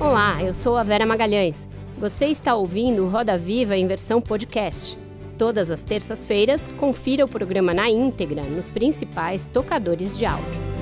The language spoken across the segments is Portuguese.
Olá, eu sou a Vera Magalhães. Você está ouvindo Roda Viva em versão podcast. Todas as terças-feiras, confira o programa na íntegra nos principais tocadores de áudio.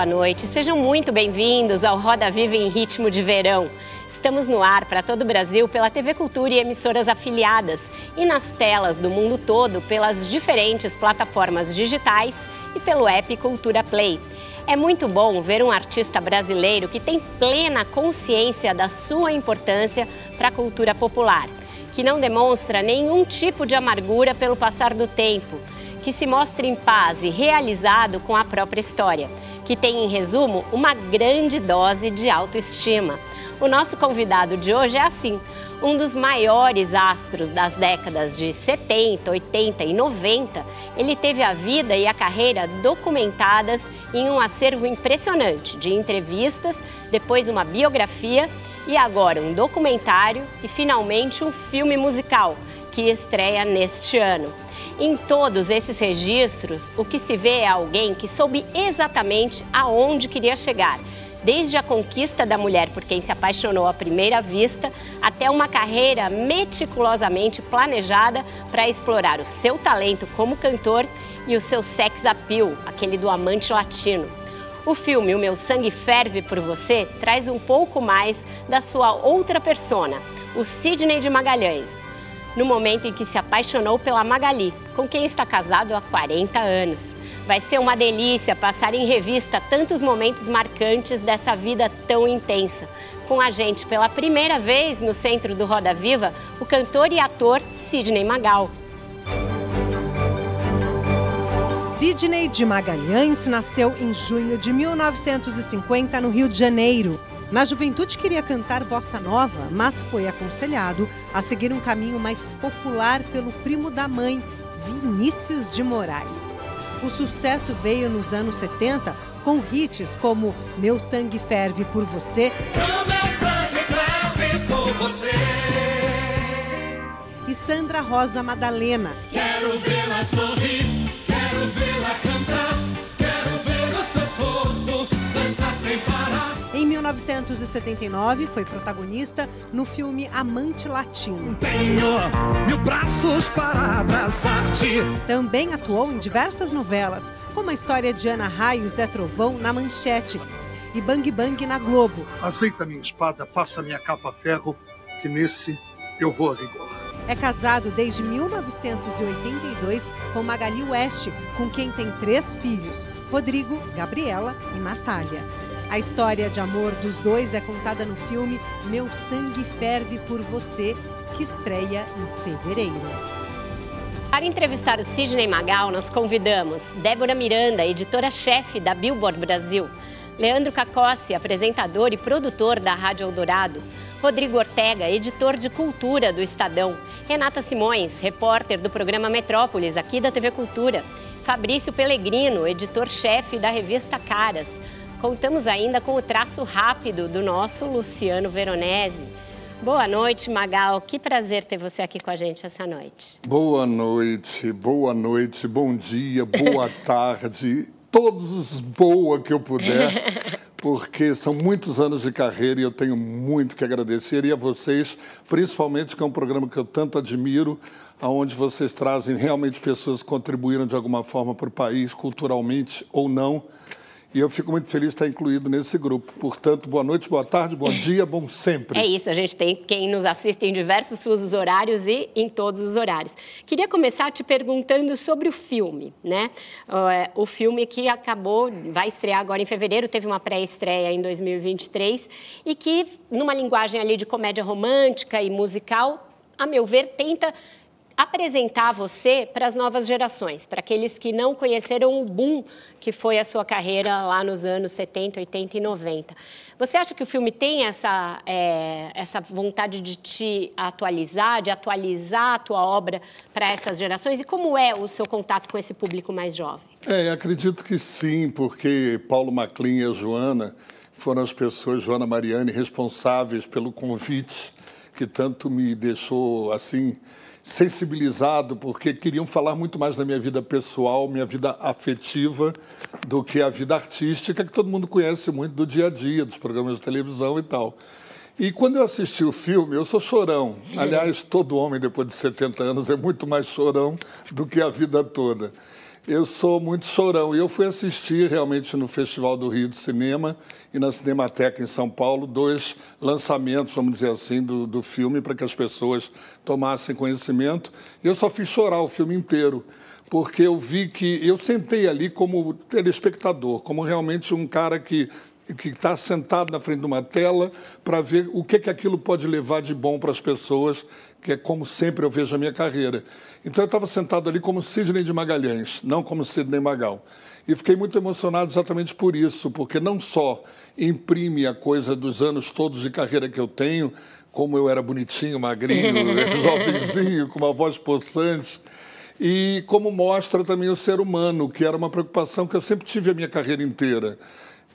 Boa noite. Sejam muito bem-vindos ao Roda Viva em Ritmo de Verão. Estamos no ar para todo o Brasil pela TV Cultura e emissoras afiliadas e nas telas do mundo todo pelas diferentes plataformas digitais e pelo app Cultura Play. É muito bom ver um artista brasileiro que tem plena consciência da sua importância para a cultura popular, que não demonstra nenhum tipo de amargura pelo passar do tempo, que se mostra em paz e realizado com a própria história que tem, em resumo, uma grande dose de autoestima. O nosso convidado de hoje é assim, um dos maiores astros das décadas de 70, 80 e 90. Ele teve a vida e a carreira documentadas em um acervo impressionante de entrevistas, depois uma biografia e agora um documentário e finalmente um filme musical que estreia neste ano. Em todos esses registros, o que se vê é alguém que soube exatamente aonde queria chegar, desde a conquista da mulher por quem se apaixonou à primeira vista, até uma carreira meticulosamente planejada para explorar o seu talento como cantor e o seu sex appeal, aquele do amante latino. O filme O Meu Sangue Ferve por Você traz um pouco mais da sua outra persona, o Sidney de Magalhães no momento em que se apaixonou pela Magali, com quem está casado há 40 anos. Vai ser uma delícia passar em revista tantos momentos marcantes dessa vida tão intensa. Com a gente pela primeira vez no centro do Roda Viva, o cantor e ator Sidney Magal. Sidney de Magalhães nasceu em junho de 1950 no Rio de Janeiro. Na juventude queria cantar bossa nova, mas foi aconselhado a seguir um caminho mais popular pelo primo da mãe, Vinícius de Moraes. O sucesso veio nos anos 70 com hits como Meu Sangue Ferve por Você. Meu sangue ferve por você. E Sandra Rosa Madalena. Quero vê-la sorrir, quero vê-la cantar, Em 1979, foi protagonista no filme Amante Latino. Tenho mil braços para abraçar-te. Também atuou em diversas novelas, como a história de Ana Raio e Zé Trovão na Manchete e Bang Bang na Globo. Aceita minha espada, passa minha capa ferro, que nesse eu vou a rigor. É casado desde 1982 com Magali West, com quem tem três filhos: Rodrigo, Gabriela e Natália. A história de amor dos dois é contada no filme Meu Sangue Ferve por Você, que estreia em fevereiro. Para entrevistar o Sidney Magal, nós convidamos Débora Miranda, editora-chefe da Billboard Brasil, Leandro Cacossi, apresentador e produtor da Rádio Eldorado, Rodrigo Ortega, editor de cultura do Estadão, Renata Simões, repórter do programa Metrópolis, aqui da TV Cultura, Fabrício Pellegrino, editor-chefe da revista Caras. Contamos ainda com o traço rápido do nosso Luciano Veronese. Boa noite, Magal. Que prazer ter você aqui com a gente essa noite. Boa noite, boa noite, bom dia, boa tarde, todos os boa que eu puder, porque são muitos anos de carreira e eu tenho muito que agradecer e a vocês, principalmente que é um programa que eu tanto admiro, aonde vocês trazem realmente pessoas que contribuíram de alguma forma para o país, culturalmente ou não. E eu fico muito feliz de estar incluído nesse grupo. Portanto, boa noite, boa tarde, bom dia, bom sempre. É isso, a gente tem quem nos assiste em diversos fusos horários e em todos os horários. Queria começar te perguntando sobre o filme, né? É, o filme que acabou, vai estrear agora em fevereiro, teve uma pré-estreia em 2023 e que, numa linguagem ali de comédia romântica e musical, a meu ver, tenta apresentar você para as novas gerações, para aqueles que não conheceram o boom que foi a sua carreira lá nos anos 70, 80 e 90. Você acha que o filme tem essa, é, essa vontade de te atualizar, de atualizar a tua obra para essas gerações? E como é o seu contato com esse público mais jovem? É, acredito que sim, porque Paulo Maclin e a Joana foram as pessoas, Joana Mariani, responsáveis pelo convite que tanto me deixou assim sensibilizado, porque queriam falar muito mais da minha vida pessoal, minha vida afetiva, do que a vida artística, que todo mundo conhece muito do dia a dia, dos programas de televisão e tal. E quando eu assisti o filme, eu sou chorão. Aliás, todo homem depois de 70 anos é muito mais chorão do que a vida toda eu sou muito chorão. E eu fui assistir realmente no Festival do Rio de Cinema e na Cinemateca em São Paulo dois lançamentos, vamos dizer assim, do, do filme para que as pessoas tomassem conhecimento. E eu só fiz chorar o filme inteiro, porque eu vi que eu sentei ali como telespectador, como realmente um cara que que está sentado na frente de uma tela para ver o que, que aquilo pode levar de bom para as pessoas que é como sempre eu vejo a minha carreira. Então eu estava sentado ali como Sidney de Magalhães, não como Sidney Magal. E fiquei muito emocionado exatamente por isso, porque não só imprime a coisa dos anos todos de carreira que eu tenho, como eu era bonitinho, magrinho, jovenzinho, com uma voz possante, e como mostra também o ser humano, que era uma preocupação que eu sempre tive a minha carreira inteira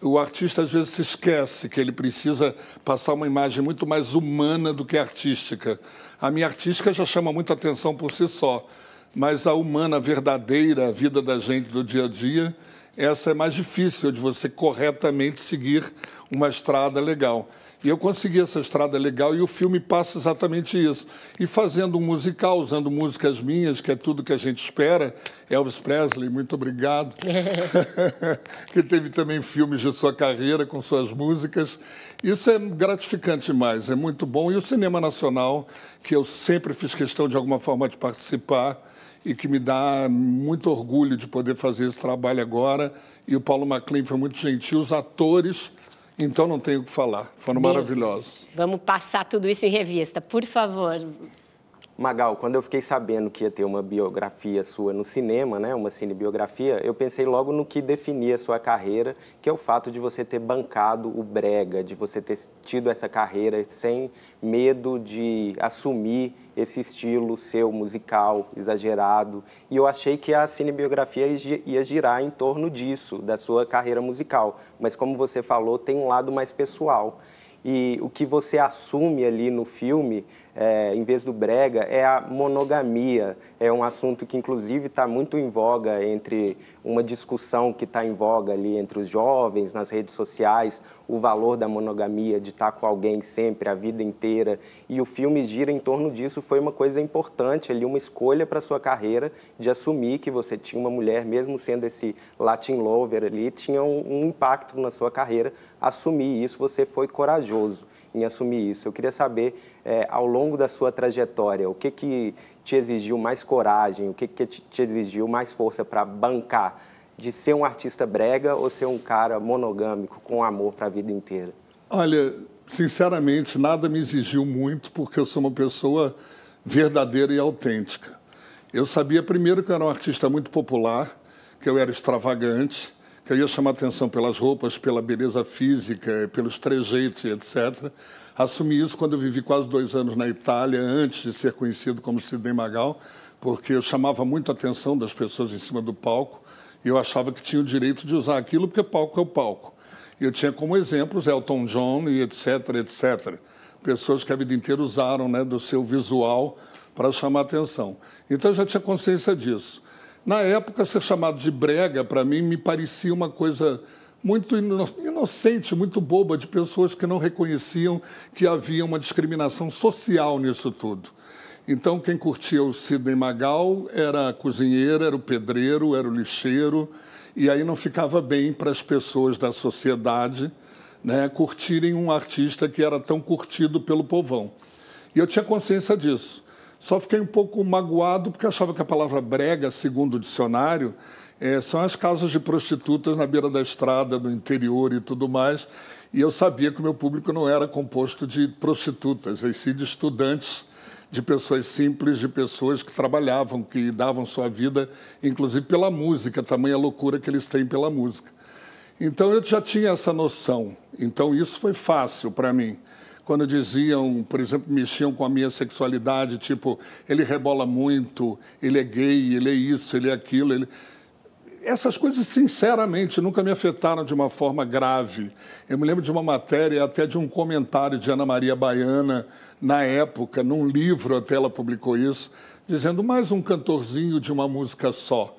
o artista às vezes se esquece que ele precisa passar uma imagem muito mais humana do que artística. A minha artística já chama muita atenção por si só, mas a humana verdadeira, a vida da gente do dia a dia, essa é mais difícil de você corretamente seguir uma estrada legal. E eu consegui essa estrada legal e o filme passa exatamente isso. E fazendo um musical, usando músicas minhas, que é tudo que a gente espera. Elvis Presley, muito obrigado. que teve também filmes de sua carreira com suas músicas. Isso é gratificante demais, é muito bom. E o cinema nacional, que eu sempre fiz questão de alguma forma de participar e que me dá muito orgulho de poder fazer esse trabalho agora. E o Paulo Maclean foi muito gentil, os atores então não tenho o que falar. Foram Bem, maravilhosos. Vamos passar tudo isso em revista, por favor. Magal, quando eu fiquei sabendo que ia ter uma biografia sua no cinema, né, uma cinebiografia, eu pensei logo no que definia a sua carreira, que é o fato de você ter bancado o brega, de você ter tido essa carreira sem medo de assumir esse estilo seu musical exagerado. E eu achei que a cinebiografia ia girar em torno disso, da sua carreira musical. Mas como você falou, tem um lado mais pessoal. E o que você assume ali no filme é, em vez do brega, é a monogamia. É um assunto que, inclusive, está muito em voga entre uma discussão que está em voga ali entre os jovens, nas redes sociais, o valor da monogamia, de estar tá com alguém sempre, a vida inteira. E o filme gira em torno disso. Foi uma coisa importante ali, uma escolha para sua carreira de assumir que você tinha uma mulher, mesmo sendo esse Latin lover ali, tinha um, um impacto na sua carreira. Assumir isso, você foi corajoso em assumir isso. Eu queria saber, é, ao longo da sua trajetória, o que, que te exigiu mais coragem, o que, que te exigiu mais força para bancar de ser um artista brega ou ser um cara monogâmico, com amor para a vida inteira? Olha, sinceramente, nada me exigiu muito, porque eu sou uma pessoa verdadeira e autêntica. Eu sabia, primeiro, que eu era um artista muito popular, que eu era extravagante, que eu ia chamar atenção pelas roupas, pela beleza física, pelos trejeitos e etc. Assumi isso quando eu vivi quase dois anos na Itália, antes de ser conhecido como Sidney Magal, porque eu chamava muito a atenção das pessoas em cima do palco e eu achava que tinha o direito de usar aquilo porque palco é o palco. E eu tinha como exemplos Elton John e etc, etc. Pessoas que a vida inteira usaram né, do seu visual para chamar atenção. Então eu já tinha consciência disso. Na época, ser chamado de brega, para mim, me parecia uma coisa muito inocente, muito boba, de pessoas que não reconheciam que havia uma discriminação social nisso tudo. Então, quem curtia o Sidney Magal era a cozinheira, era o pedreiro, era o lixeiro, e aí não ficava bem para as pessoas da sociedade né, curtirem um artista que era tão curtido pelo povão. E eu tinha consciência disso. Só fiquei um pouco magoado porque achava que a palavra brega, segundo o dicionário, é, são as casas de prostitutas na beira da estrada, no interior e tudo mais. E eu sabia que o meu público não era composto de prostitutas, e sim de estudantes de pessoas simples, de pessoas que trabalhavam, que davam sua vida, inclusive pela música, tamanha loucura que eles têm pela música. Então eu já tinha essa noção. Então isso foi fácil para mim. Quando diziam, por exemplo, mexiam com a minha sexualidade, tipo, ele rebola muito, ele é gay, ele é isso, ele é aquilo. Ele... Essas coisas, sinceramente, nunca me afetaram de uma forma grave. Eu me lembro de uma matéria, até de um comentário de Ana Maria Baiana, na época, num livro, até ela publicou isso, dizendo mais um cantorzinho de uma música só.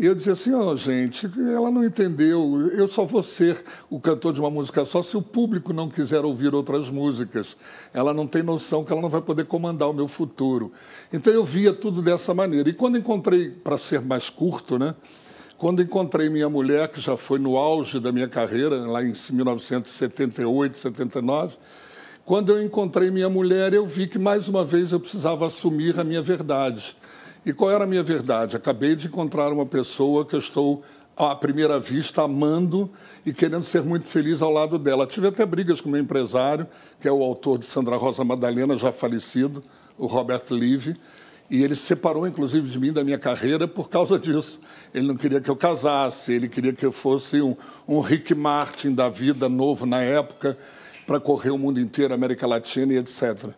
E eu dizia assim, ó, oh, gente, ela não entendeu. Eu só vou ser o cantor de uma música só se o público não quiser ouvir outras músicas. Ela não tem noção que ela não vai poder comandar o meu futuro. Então eu via tudo dessa maneira. E quando encontrei, para ser mais curto, né? Quando encontrei minha mulher, que já foi no auge da minha carreira, lá em 1978, 79, quando eu encontrei minha mulher, eu vi que mais uma vez eu precisava assumir a minha verdade. E qual era a minha verdade? Acabei de encontrar uma pessoa que eu estou à primeira vista amando e querendo ser muito feliz ao lado dela. Tive até brigas com meu empresário, que é o autor de Sandra Rosa Madalena, já falecido, o Robert Live, e ele se separou, inclusive, de mim, da minha carreira, por causa disso. Ele não queria que eu casasse, ele queria que eu fosse um, um Rick Martin da vida novo na época, para correr o mundo inteiro, América Latina e etc.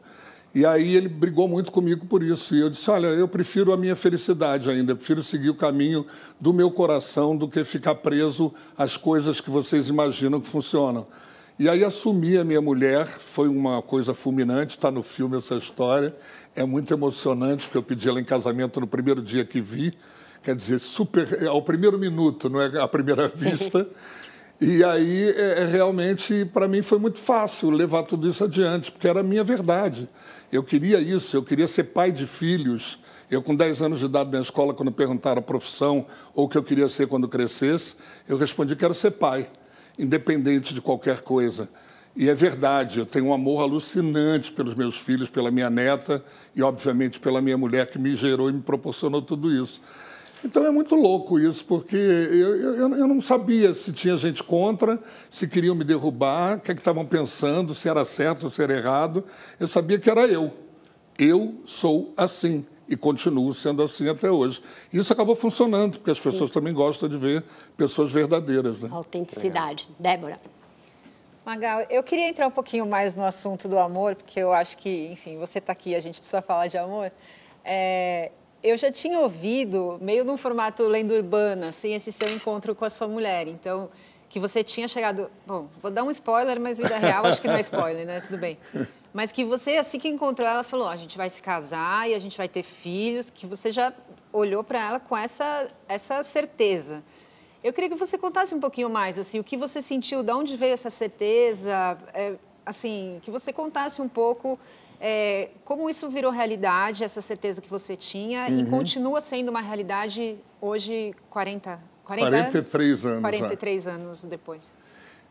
E aí ele brigou muito comigo por isso. E eu disse: olha, eu prefiro a minha felicidade ainda, eu prefiro seguir o caminho do meu coração do que ficar preso às coisas que vocês imaginam que funcionam. E aí assumi a minha mulher, foi uma coisa fulminante, está no filme essa história. É muito emocionante, porque eu pedi ela em casamento no primeiro dia que vi. Quer dizer, super, é ao primeiro minuto, não é à primeira vista. E aí, é, é realmente, para mim foi muito fácil levar tudo isso adiante, porque era a minha verdade. Eu queria isso, eu queria ser pai de filhos. Eu, com 10 anos de idade na escola, quando perguntaram a profissão ou o que eu queria ser quando crescesse, eu respondi que quero ser pai, independente de qualquer coisa. E é verdade, eu tenho um amor alucinante pelos meus filhos, pela minha neta e, obviamente, pela minha mulher que me gerou e me proporcionou tudo isso. Então é muito louco isso, porque eu, eu, eu não sabia se tinha gente contra, se queriam me derrubar, o que é estavam pensando, se era certo ou se era errado. Eu sabia que era eu. Eu sou assim e continuo sendo assim até hoje. Isso acabou funcionando, porque as pessoas Sim. também gostam de ver pessoas verdadeiras. Né? Autenticidade. Débora. Magal, eu queria entrar um pouquinho mais no assunto do amor, porque eu acho que, enfim, você está aqui, a gente precisa falar de amor. É, eu já tinha ouvido, meio num formato lenda urbana, assim, esse seu encontro com a sua mulher. Então, que você tinha chegado. Bom, vou dar um spoiler, mas vida real acho que não é spoiler, né? Tudo bem. Mas que você, assim que encontrou ela, falou: a gente vai se casar e a gente vai ter filhos, que você já olhou para ela com essa, essa certeza. Eu queria que você contasse um pouquinho mais, assim, o que você sentiu, de onde veio essa certeza, é, assim, que você contasse um pouco é, como isso virou realidade, essa certeza que você tinha, uhum. e continua sendo uma realidade hoje, 40, 40 43 anos? 43 anos, anos depois.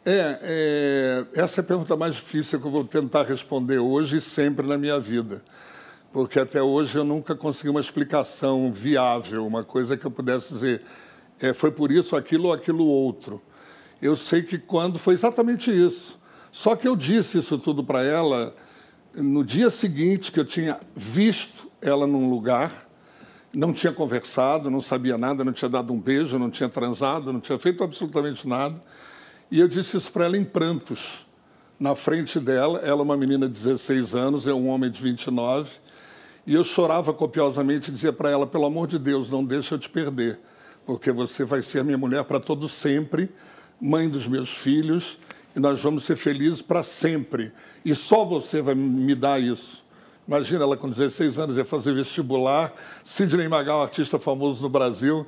É, é, essa é a pergunta mais difícil que eu vou tentar responder hoje e sempre na minha vida. Porque até hoje eu nunca consegui uma explicação viável, uma coisa que eu pudesse dizer, é, foi por isso, aquilo ou aquilo outro. Eu sei que quando foi exatamente isso. Só que eu disse isso tudo para ela no dia seguinte que eu tinha visto ela num lugar, não tinha conversado, não sabia nada, não tinha dado um beijo, não tinha transado, não tinha feito absolutamente nada. E eu disse isso para ela em prantos, na frente dela. Ela é uma menina de 16 anos, é um homem de 29. E eu chorava copiosamente e dizia para ela: pelo amor de Deus, não deixa eu te perder, porque você vai ser minha mulher para todo sempre, mãe dos meus filhos, e nós vamos ser felizes para sempre. E só você vai me dar isso. Imagina ela com 16 anos ia fazer vestibular, Sidney Magal, artista famoso no Brasil.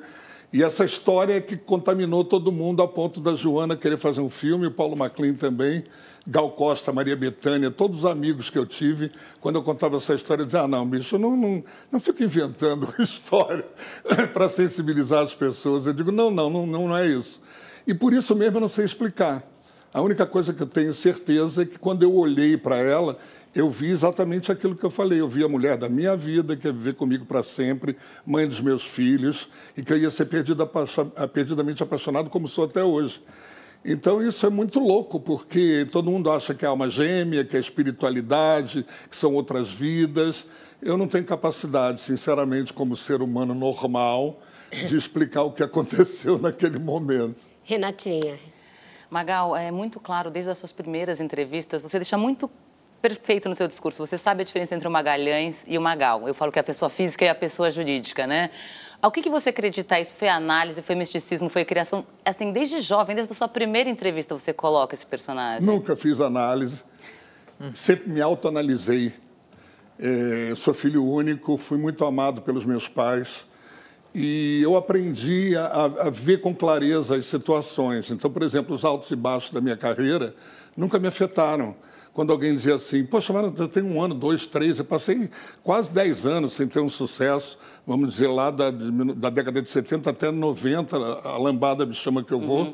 E essa história que contaminou todo mundo a ponto da Joana querer fazer um filme, o Paulo Maclean também, Gal Costa, Maria Bethânia, todos os amigos que eu tive, quando eu contava essa história, diziam, ah, não, bicho, não, não, não fico inventando história para sensibilizar as pessoas. Eu digo, não, não, não, não é isso. E por isso mesmo eu não sei explicar. A única coisa que eu tenho certeza é que quando eu olhei para ela, eu vi exatamente aquilo que eu falei. Eu vi a mulher da minha vida, que ia viver comigo para sempre, mãe dos meus filhos, e que eu ia ser perdida, perdidamente apaixonado como sou até hoje. Então isso é muito louco, porque todo mundo acha que é alma gêmea, que é espiritualidade, que são outras vidas. eu não tenho capacidade, sinceramente, como ser humano normal, de explicar o que aconteceu naquele momento. Renatinha. Magal, é muito claro desde as suas primeiras entrevistas, você deixa muito perfeito no seu discurso. Você sabe a diferença entre o Magalhães e o Magal. Eu falo que é a pessoa física e a pessoa jurídica, né? Ao que, que você acredita? Isso foi análise, foi misticismo, foi criação? Assim, desde jovem, desde a sua primeira entrevista, você coloca esse personagem? Nunca fiz análise, sempre me autoanalisei. É, sou filho único, fui muito amado pelos meus pais e eu aprendi a, a, ver com clareza as situações. Então, por exemplo, os altos e baixos da minha carreira nunca me afetaram. Quando alguém dizia assim, poxa, mas eu tenho um ano, dois, três, eu passei quase dez anos sem ter um sucesso, vamos dizer, lá da, da década de 70 até 90, a lambada me chama que eu vou. Uhum.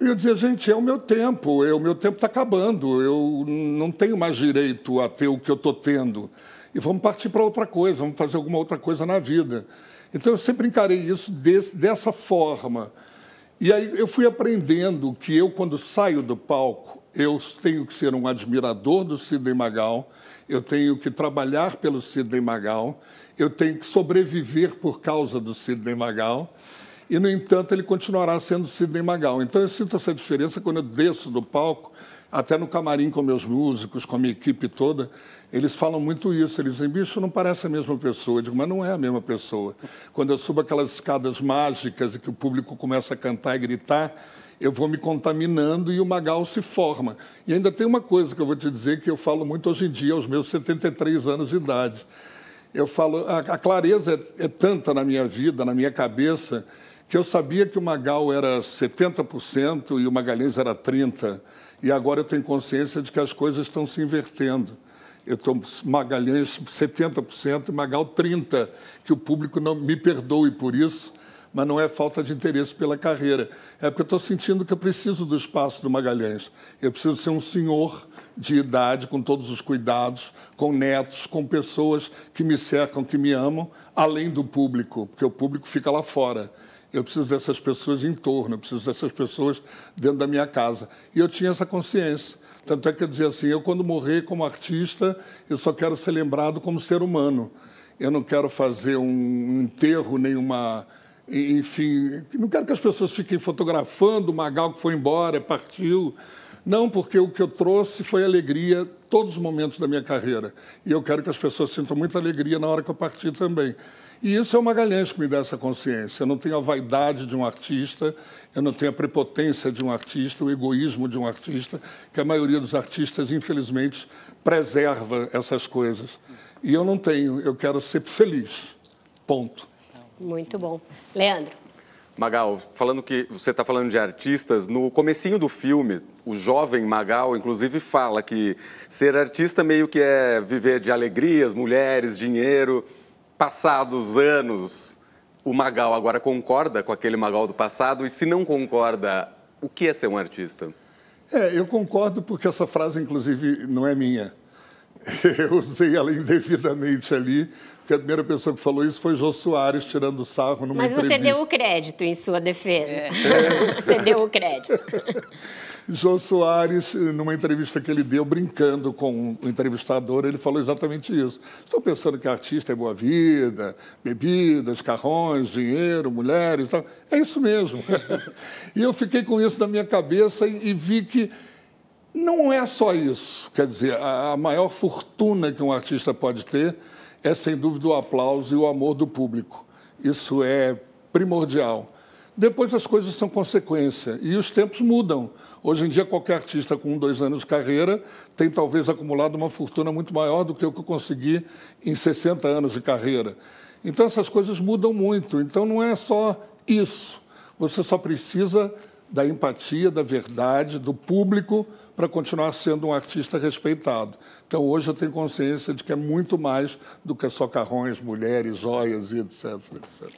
E eu dizia, gente, é o meu tempo, é, o meu tempo está acabando, eu não tenho mais direito a ter o que eu estou tendo. E vamos partir para outra coisa, vamos fazer alguma outra coisa na vida. Então eu sempre encarei isso desse, dessa forma. E aí eu fui aprendendo que eu, quando saio do palco, eu tenho que ser um admirador do Sidney Magal, eu tenho que trabalhar pelo Sidney Magal, eu tenho que sobreviver por causa do Sidney Magal, e, no entanto, ele continuará sendo Sidney Magal. Então eu sinto essa diferença quando eu desço do palco, até no camarim com meus músicos, com a minha equipe toda, eles falam muito isso. Eles dizem, bicho, não parece a mesma pessoa. Eu digo, mas não é a mesma pessoa. Quando eu subo aquelas escadas mágicas e que o público começa a cantar e gritar, eu vou me contaminando e o Magal se forma. E ainda tem uma coisa que eu vou te dizer que eu falo muito hoje em dia, aos meus 73 anos de idade. Eu falo, a, a clareza é, é tanta na minha vida, na minha cabeça, que eu sabia que o Magal era 70% e o Magalhães era 30%. E agora eu tenho consciência de que as coisas estão se invertendo. Eu estou Magalhães 70% e Magal 30%, que o público não me perdoe por isso, mas não é falta de interesse pela carreira. É porque eu estou sentindo que eu preciso do espaço do Magalhães. Eu preciso ser um senhor de idade, com todos os cuidados, com netos, com pessoas que me cercam, que me amam, além do público, porque o público fica lá fora. Eu preciso dessas pessoas em torno, eu preciso dessas pessoas dentro da minha casa. E eu tinha essa consciência. Tanto é que eu dizia assim: eu, quando morrer como artista, eu só quero ser lembrado como ser humano. Eu não quero fazer um enterro, nenhuma. Enfim, não quero que as pessoas fiquem fotografando o Magal que foi embora, partiu. Não, porque o que eu trouxe foi alegria todos os momentos da minha carreira. E eu quero que as pessoas sintam muita alegria na hora que eu partir também. E isso é o Magalhães que me dá essa consciência. Eu não tenho a vaidade de um artista, eu não tenho a prepotência de um artista, o egoísmo de um artista, que a maioria dos artistas, infelizmente, preserva essas coisas. E eu não tenho, eu quero ser feliz. Ponto. Muito bom. Leandro. Magal, falando que você está falando de artistas, no comecinho do filme, o jovem Magal, inclusive, fala que ser artista meio que é viver de alegrias, mulheres, dinheiro passados anos, o Magal agora concorda com aquele Magal do passado? E se não concorda, o que é ser um artista? É, eu concordo porque essa frase, inclusive, não é minha. Eu usei ela indevidamente ali, porque a primeira pessoa que falou isso foi Jô Soares, tirando sarro numa Mas entrevista. você deu o crédito em sua defesa. É. Você deu o crédito. Jô Soares, numa entrevista que ele deu, brincando com o entrevistador, ele falou exatamente isso. Estou pensando que artista é boa vida, bebidas, carrões, dinheiro, mulheres e tal. É isso mesmo. e eu fiquei com isso na minha cabeça e, e vi que não é só isso. Quer dizer, a, a maior fortuna que um artista pode ter é, sem dúvida, o aplauso e o amor do público. Isso é primordial. Depois as coisas são consequência e os tempos mudam. Hoje em dia, qualquer artista com um, dois anos de carreira tem talvez acumulado uma fortuna muito maior do que o que eu consegui em 60 anos de carreira. Então, essas coisas mudam muito. Então, não é só isso. Você só precisa da empatia, da verdade, do público para continuar sendo um artista respeitado. Então, hoje eu tenho consciência de que é muito mais do que só carrões, mulheres, joias e etc, etc.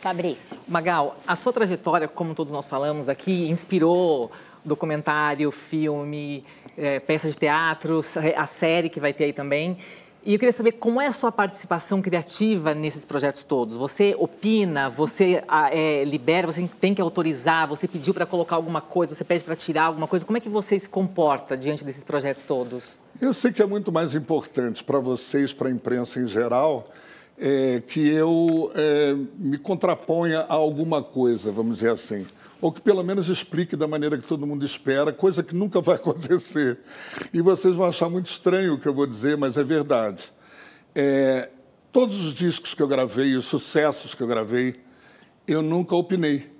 Fabrício. Magal, a sua trajetória, como todos nós falamos aqui, inspirou documentário, filme, é, peça de teatro, a série que vai ter aí também. E eu queria saber como é a sua participação criativa nesses projetos todos. Você opina, você ah, é, libera, você tem que autorizar, você pediu para colocar alguma coisa, você pede para tirar alguma coisa. Como é que você se comporta diante desses projetos todos? Eu sei que é muito mais importante para vocês, para a imprensa em geral, é, que eu é, me contraponha a alguma coisa, vamos dizer assim. Ou que pelo menos explique da maneira que todo mundo espera, coisa que nunca vai acontecer. E vocês vão achar muito estranho o que eu vou dizer, mas é verdade. É, todos os discos que eu gravei, os sucessos que eu gravei, eu nunca opinei.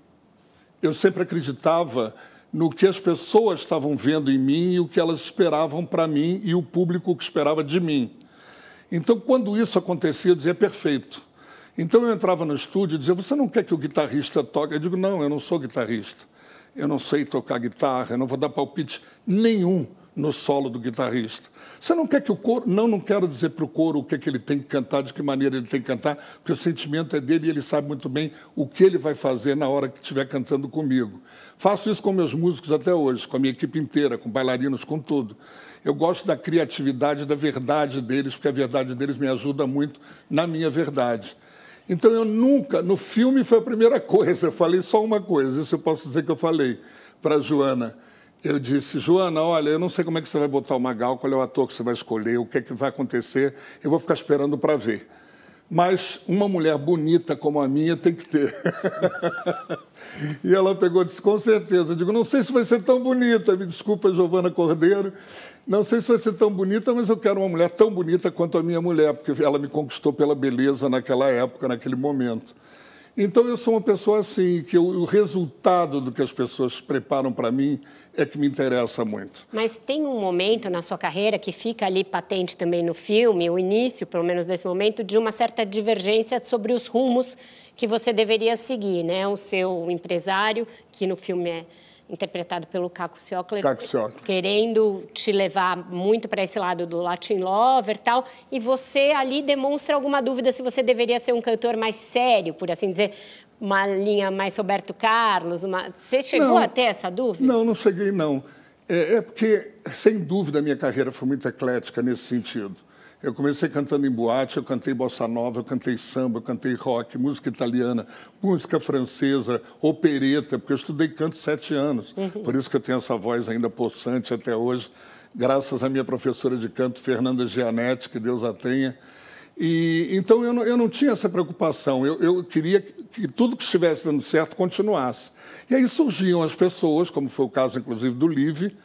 Eu sempre acreditava no que as pessoas estavam vendo em mim e o que elas esperavam para mim e o público que esperava de mim. Então, quando isso acontecia, eu dizia perfeito. Então eu entrava no estúdio e dizia: Você não quer que o guitarrista toque? Eu digo: Não, eu não sou guitarrista. Eu não sei tocar guitarra, eu não vou dar palpite nenhum no solo do guitarrista. Você não quer que o coro. Não, não quero dizer para o coro o que, é que ele tem que cantar, de que maneira ele tem que cantar, porque o sentimento é dele e ele sabe muito bem o que ele vai fazer na hora que estiver cantando comigo. Faço isso com meus músicos até hoje, com a minha equipe inteira, com bailarinos, com tudo. Eu gosto da criatividade, da verdade deles, porque a verdade deles me ajuda muito na minha verdade. Então eu nunca, no filme foi a primeira coisa, eu falei só uma coisa, isso eu posso dizer que eu falei para Joana. Eu disse, Joana, olha, eu não sei como é que você vai botar o Magal, qual é o ator que você vai escolher, o que é que vai acontecer, eu vou ficar esperando para ver. Mas uma mulher bonita como a minha tem que ter. e ela pegou e disse, com certeza. Eu digo, não sei se vai ser tão bonita, me desculpa, Giovana Cordeiro, não sei se vai ser tão bonita, mas eu quero uma mulher tão bonita quanto a minha mulher, porque ela me conquistou pela beleza naquela época, naquele momento. Então eu sou uma pessoa assim, que o, resultado do que as pessoas preparam para mim é que me interessa muito. Mas tem um momento na sua carreira que fica ali patente também no filme, o início, pelo menos desse momento, de uma certa divergência sobre os rumos que você deveria seguir, né? O seu empresário, que no filme é interpretado pelo Caco Ciocler, querendo te levar muito para esse lado do Latin Lover e tal, e você ali demonstra alguma dúvida se você deveria ser um cantor mais sério, por assim dizer, uma linha mais Roberto Carlos, uma... você chegou não, a ter essa dúvida? Não, não cheguei não. É, é porque, sem dúvida, a minha carreira foi muito eclética nesse sentido. Eu comecei cantando em boate, eu cantei bossa nova, eu cantei samba, eu cantei rock, música italiana, música francesa, opereta, porque eu estudei canto sete anos. Uhum. Por isso que eu tenho essa voz ainda possante até hoje, graças à minha professora de canto, Fernanda Gianetti, que Deus a tenha. E, então eu não, eu não tinha essa preocupação, eu, eu queria que tudo que estivesse dando certo continuasse. E aí surgiam as pessoas, como foi o caso inclusive do Live,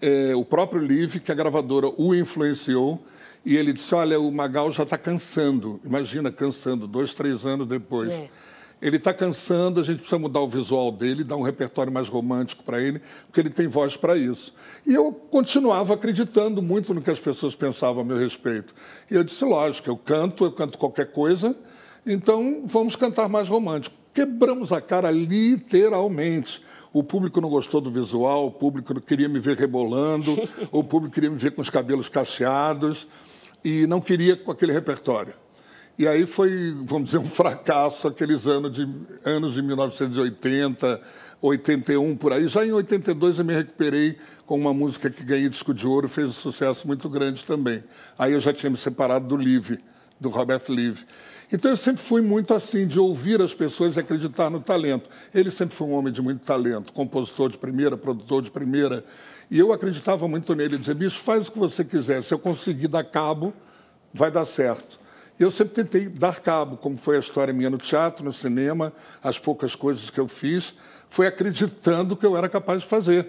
eh, o próprio Live, que a gravadora o influenciou e ele disse: Olha, o Magal já está cansando. Imagina, cansando, dois, três anos depois. É. Ele está cansando, a gente precisa mudar o visual dele, dar um repertório mais romântico para ele, porque ele tem voz para isso. E eu continuava acreditando muito no que as pessoas pensavam a meu respeito. E eu disse: Lógico, eu canto, eu canto qualquer coisa, então vamos cantar mais romântico. Quebramos a cara literalmente. O público não gostou do visual, o público queria me ver rebolando, o público queria me ver com os cabelos cacheados e não queria com aquele repertório. E aí foi, vamos dizer, um fracasso aqueles anos de, anos de 1980, 81, por aí. Já em 82 eu me recuperei com uma música que ganhei disco de ouro, fez um sucesso muito grande também. Aí eu já tinha me separado do Live, do Roberto Live. Então eu sempre fui muito assim, de ouvir as pessoas e acreditar no talento. Ele sempre foi um homem de muito talento, compositor de primeira, produtor de primeira. E eu acreditava muito nele, dizer, bicho, faz o que você quiser. Se eu conseguir dar cabo, vai dar certo. E eu sempre tentei dar cabo, como foi a história minha no teatro, no cinema, as poucas coisas que eu fiz, foi acreditando que eu era capaz de fazer.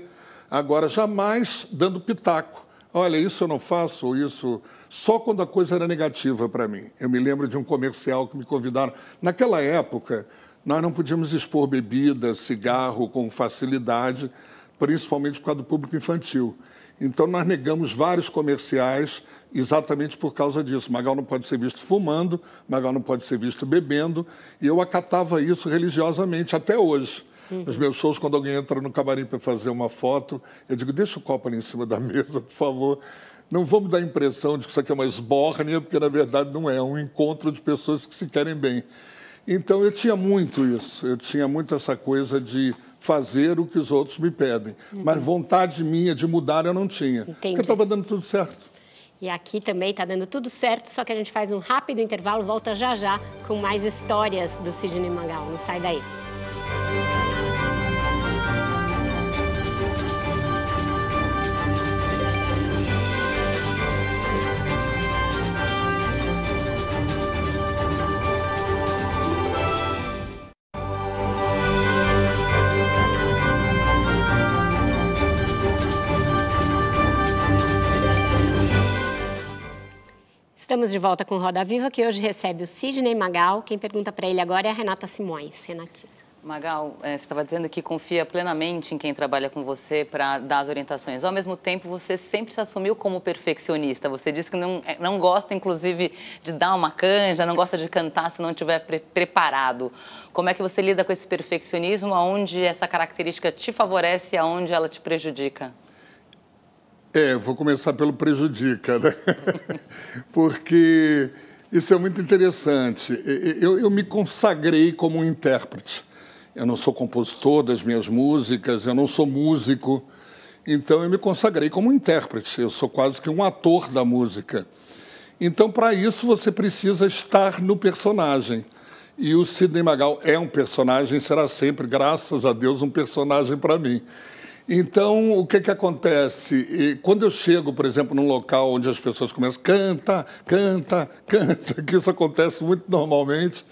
Agora, jamais dando pitaco. Olha, isso eu não faço, ou isso. Só quando a coisa era negativa para mim. Eu me lembro de um comercial que me convidaram. Naquela época, nós não podíamos expor bebida, cigarro com facilidade principalmente por causa do público infantil. Então, nós negamos vários comerciais exatamente por causa disso. Magal não pode ser visto fumando, Magal não pode ser visto bebendo, e eu acatava isso religiosamente até hoje. Uhum. Nos meus shows, quando alguém entra no camarim para fazer uma foto, eu digo: deixa o copo ali em cima da mesa, por favor. Não vamos dar a impressão de que isso aqui é uma esbórnia, porque na verdade não é, é um encontro de pessoas que se querem bem. Então eu tinha muito isso, eu tinha muito essa coisa de fazer o que os outros me pedem. Uhum. Mas vontade minha de mudar eu não tinha. Entendi. Porque estava dando tudo certo. E aqui também está dando tudo certo, só que a gente faz um rápido intervalo, volta já já com mais histórias do Sidney Magal. Não sai daí. Estamos de volta com Roda Viva, que hoje recebe o Sidney Magal. Quem pergunta para ele agora é a Renata Simões. Renatinha. Magal, é, você estava dizendo que confia plenamente em quem trabalha com você para dar as orientações. Ao mesmo tempo, você sempre se assumiu como perfeccionista. Você disse que não, é, não gosta, inclusive, de dar uma canja, não gosta de cantar se não estiver pre preparado. Como é que você lida com esse perfeccionismo? Aonde essa característica te favorece e aonde ela te prejudica? É, vou começar pelo prejudica, né? Porque isso é muito interessante. Eu, eu, me consagrei como um intérprete. Eu não sou compositor das minhas músicas, eu não sou músico. Então, eu me consagrei como um intérprete. Eu sou quase que um ator da música. Então, para isso, você precisa estar no personagem. E o Sidney Magal é um personagem, será sempre, graças a Deus, um personagem para mim. Então, o que, que acontece? Quando eu chego, por exemplo, num local onde as pessoas começam, canta, canta, canta, que isso acontece muito normalmente,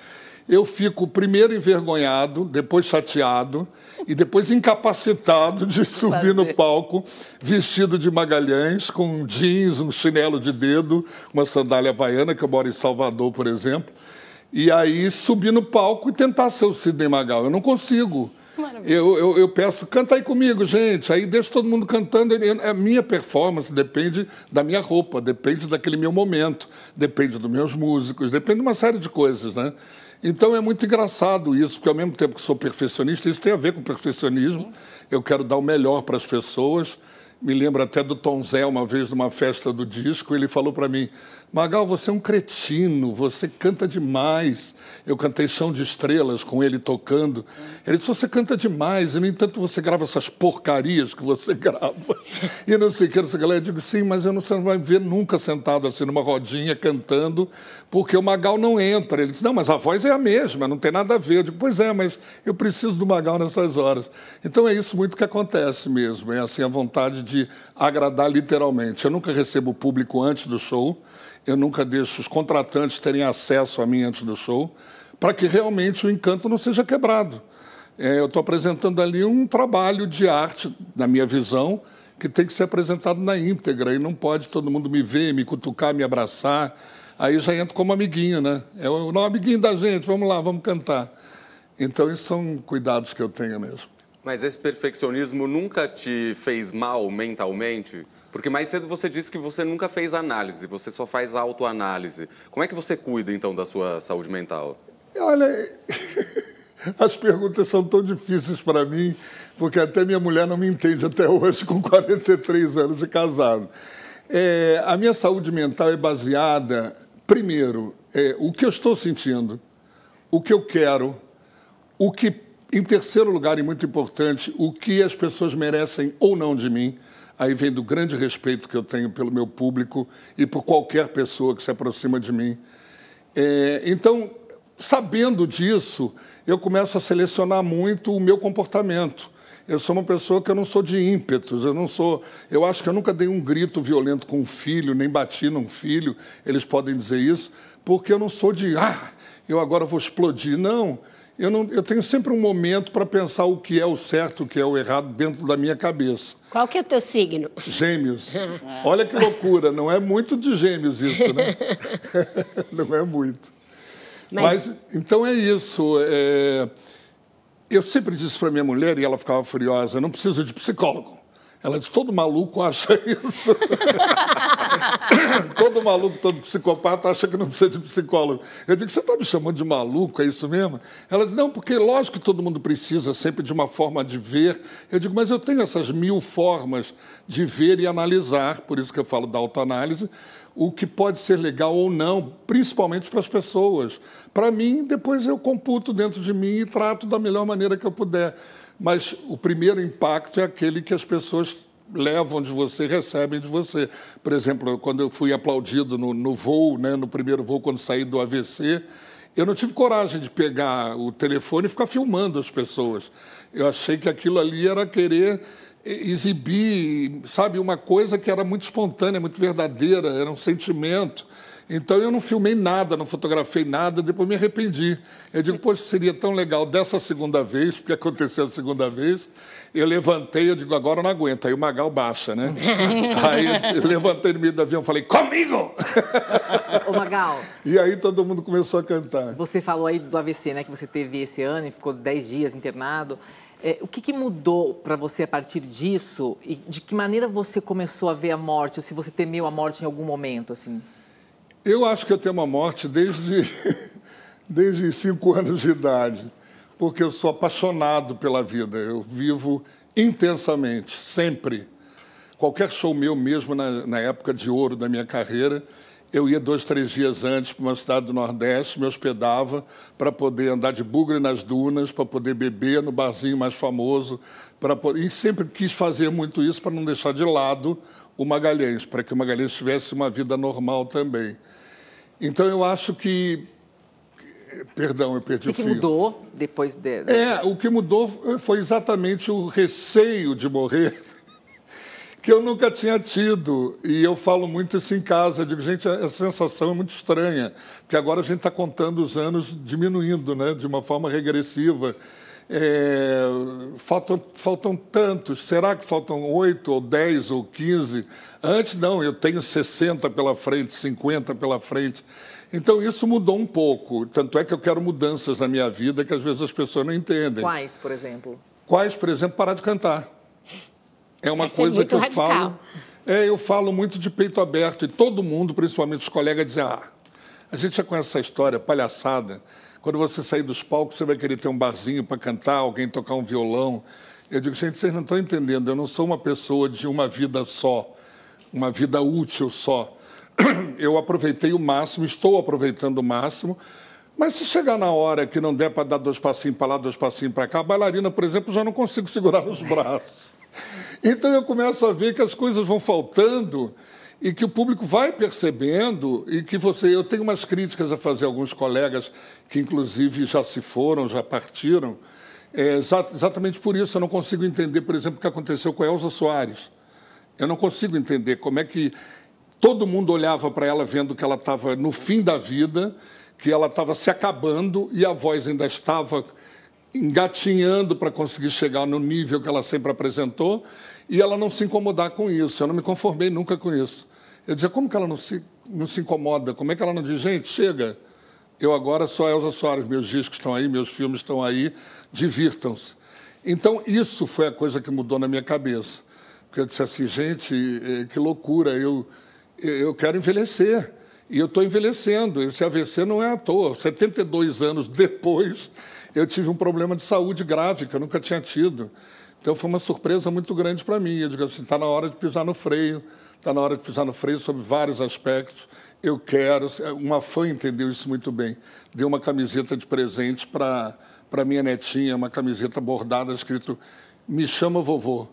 eu fico primeiro envergonhado, depois chateado e depois incapacitado de subir no palco vestido de Magalhães, com jeans, um chinelo de dedo, uma sandália havaiana, que eu moro em Salvador, por exemplo, e aí subir no palco e tentar ser o Sidney Magal. Eu não consigo. Eu, eu, eu, peço, canta aí comigo, gente. Aí deixo todo mundo cantando. A minha performance depende da minha roupa, depende daquele meu momento, depende dos meus músicos, depende de uma série de coisas, né? Então é muito engraçado isso, porque ao mesmo tempo que sou perfeccionista, isso tem a ver com perfeccionismo. Eu quero dar o melhor para as pessoas. Me lembro até do Tom Zé, uma vez numa festa do disco, ele falou para mim: Magal, você é um cretino, você canta demais. Eu cantei Chão de Estrelas com ele tocando. Ele disse: Você canta demais, e no entanto você grava essas porcarias que você grava. E não sei o que, essa galera. Eu digo: Sim, mas eu não, você não vai ver nunca sentado assim numa rodinha cantando, porque o Magal não entra. Ele disse: Não, mas a voz é a mesma, não tem nada a ver. Eu digo: Pois é, mas eu preciso do Magal nessas horas. Então é isso muito que acontece mesmo, é assim a vontade de agradar literalmente. Eu nunca recebo o público antes do show eu nunca deixo os contratantes terem acesso a mim antes do show, para que realmente o encanto não seja quebrado. É, eu estou apresentando ali um trabalho de arte, na minha visão, que tem que ser apresentado na íntegra, e não pode todo mundo me ver, me cutucar, me abraçar. Aí já entro como amiguinho, né? É o não, amiguinho da gente, vamos lá, vamos cantar. Então, esses são cuidados que eu tenho mesmo. Mas esse perfeccionismo nunca te fez mal mentalmente? Porque mais cedo você disse que você nunca fez análise, você só faz autoanálise. Como é que você cuida, então, da sua saúde mental? Olha, as perguntas são tão difíceis para mim, porque até minha mulher não me entende até hoje, com 43 anos de casado. É, a minha saúde mental é baseada, primeiro, é, o que eu estou sentindo, o que eu quero, o que, em terceiro lugar, e muito importante, o que as pessoas merecem ou não de mim aí vem do grande respeito que eu tenho pelo meu público e por qualquer pessoa que se aproxima de mim. É, então, sabendo disso, eu começo a selecionar muito o meu comportamento. Eu sou uma pessoa que eu não sou de ímpetos, eu não sou. Eu acho que eu nunca dei um grito violento com um filho, nem bati num filho, eles podem dizer isso, porque eu não sou de, ah, eu agora vou explodir. Não eu, não, eu tenho sempre um momento para pensar o que é o certo, o que é o errado dentro da minha cabeça. Qual que é o teu signo? Gêmeos. Olha que loucura, não é muito de gêmeos isso, né? não é muito. Mas, Mas então é isso. É... Eu sempre disse para minha mulher, e ela ficava furiosa, não preciso de psicólogo. Ela disse: todo maluco acha isso. todo maluco, todo psicopata acha que não precisa de psicólogo. Eu digo: você está me chamando de maluco, é isso mesmo? Ela diz: não, porque lógico que todo mundo precisa sempre de uma forma de ver. Eu digo: mas eu tenho essas mil formas de ver e analisar, por isso que eu falo da autoanálise, o que pode ser legal ou não, principalmente para as pessoas. Para mim, depois eu computo dentro de mim e trato da melhor maneira que eu puder mas o primeiro impacto é aquele que as pessoas levam de você, recebem de você. Por exemplo, quando eu fui aplaudido no, no voo, né, no primeiro voo, quando saí do AVC, eu não tive coragem de pegar o telefone e ficar filmando as pessoas. Eu achei que aquilo ali era querer exibir, sabe, uma coisa que era muito espontânea, muito verdadeira, era um sentimento. Então eu não filmei nada, não fotografei nada, depois me arrependi. Eu digo, poxa, seria tão legal dessa segunda vez, porque aconteceu a segunda vez. Eu levantei, eu digo, agora eu não aguento. Aí o Magal baixa, né? aí eu levantei no meio do avião e falei, comigo! Ô Magal. E aí todo mundo começou a cantar. Você falou aí do AVC, né, que você teve esse ano e ficou 10 dias internado. É, o que, que mudou para você a partir disso? E de que maneira você começou a ver a morte? Ou se você temeu a morte em algum momento, assim? Eu acho que eu tenho uma morte desde, desde cinco anos de idade, porque eu sou apaixonado pela vida. Eu vivo intensamente, sempre. Qualquer show meu, mesmo na, na época de ouro da minha carreira, eu ia dois, três dias antes para uma cidade do Nordeste, me hospedava para poder andar de bugre nas dunas, para poder beber no barzinho mais famoso. Para poder... E sempre quis fazer muito isso para não deixar de lado o Magalhães, para que o Magalhães tivesse uma vida normal também. Então eu acho que. Perdão, eu perdi o, o que fio. mudou depois de... É, o que mudou foi exatamente o receio de morrer que eu nunca tinha tido. E eu falo muito isso em casa. Eu digo, gente, essa sensação é muito estranha, porque agora a gente está contando os anos diminuindo, né, de uma forma regressiva. É, faltam, faltam tantos. Será que faltam oito, ou dez, ou quinze? Antes, não, eu tenho 60 pela frente, 50 pela frente. Então, isso mudou um pouco. Tanto é que eu quero mudanças na minha vida que às vezes as pessoas não entendem. Quais, por exemplo? Quais, por exemplo, parar de cantar. É uma é coisa que eu radical. falo. É, eu falo muito de peito aberto e todo mundo, principalmente os colegas, dizem: ah, a gente já conhece essa história, palhaçada. Quando você sair dos palcos, você vai querer ter um barzinho para cantar, alguém tocar um violão. Eu digo, gente, vocês não estão entendendo. Eu não sou uma pessoa de uma vida só, uma vida útil só. Eu aproveitei o máximo, estou aproveitando o máximo. Mas se chegar na hora que não der para dar dois passinhos para lá, dois passinhos para cá, a bailarina, por exemplo, já não consigo segurar nos braços. Então eu começo a ver que as coisas vão faltando e que o público vai percebendo e que você. Eu tenho umas críticas a fazer a alguns colegas que, inclusive, já se foram, já partiram. É, exa- exatamente por isso eu não consigo entender, por exemplo, o que aconteceu com a Elza Soares. Eu não consigo entender como é que todo mundo olhava para ela vendo que ela estava no fim da vida, que ela estava se acabando e a voz ainda estava engatinhando para conseguir chegar no nível que ela sempre apresentou e ela não se incomodar com isso. Eu não me conformei nunca com isso. Eu dizia, como que ela não se, não se incomoda? Como é que ela não diz, gente, chega, eu agora sou a Elza Soares, meus discos estão aí, meus filmes estão aí, divirtam-se. Então, isso foi a coisa que mudou na minha cabeça. Porque eu disse assim, gente, eh, que loucura, eu, eu quero envelhecer. E eu estou envelhecendo. Esse AVC não é à toa. 72 anos depois, eu tive um problema de saúde grave que eu nunca tinha tido. Então foi uma surpresa muito grande para mim. Eu digo assim, está na hora de pisar no freio, está na hora de pisar no freio sobre vários aspectos. Eu quero. Uma fã entendeu isso muito bem. Deu uma camiseta de presente para para minha netinha, uma camiseta bordada escrito "Me chama vovô".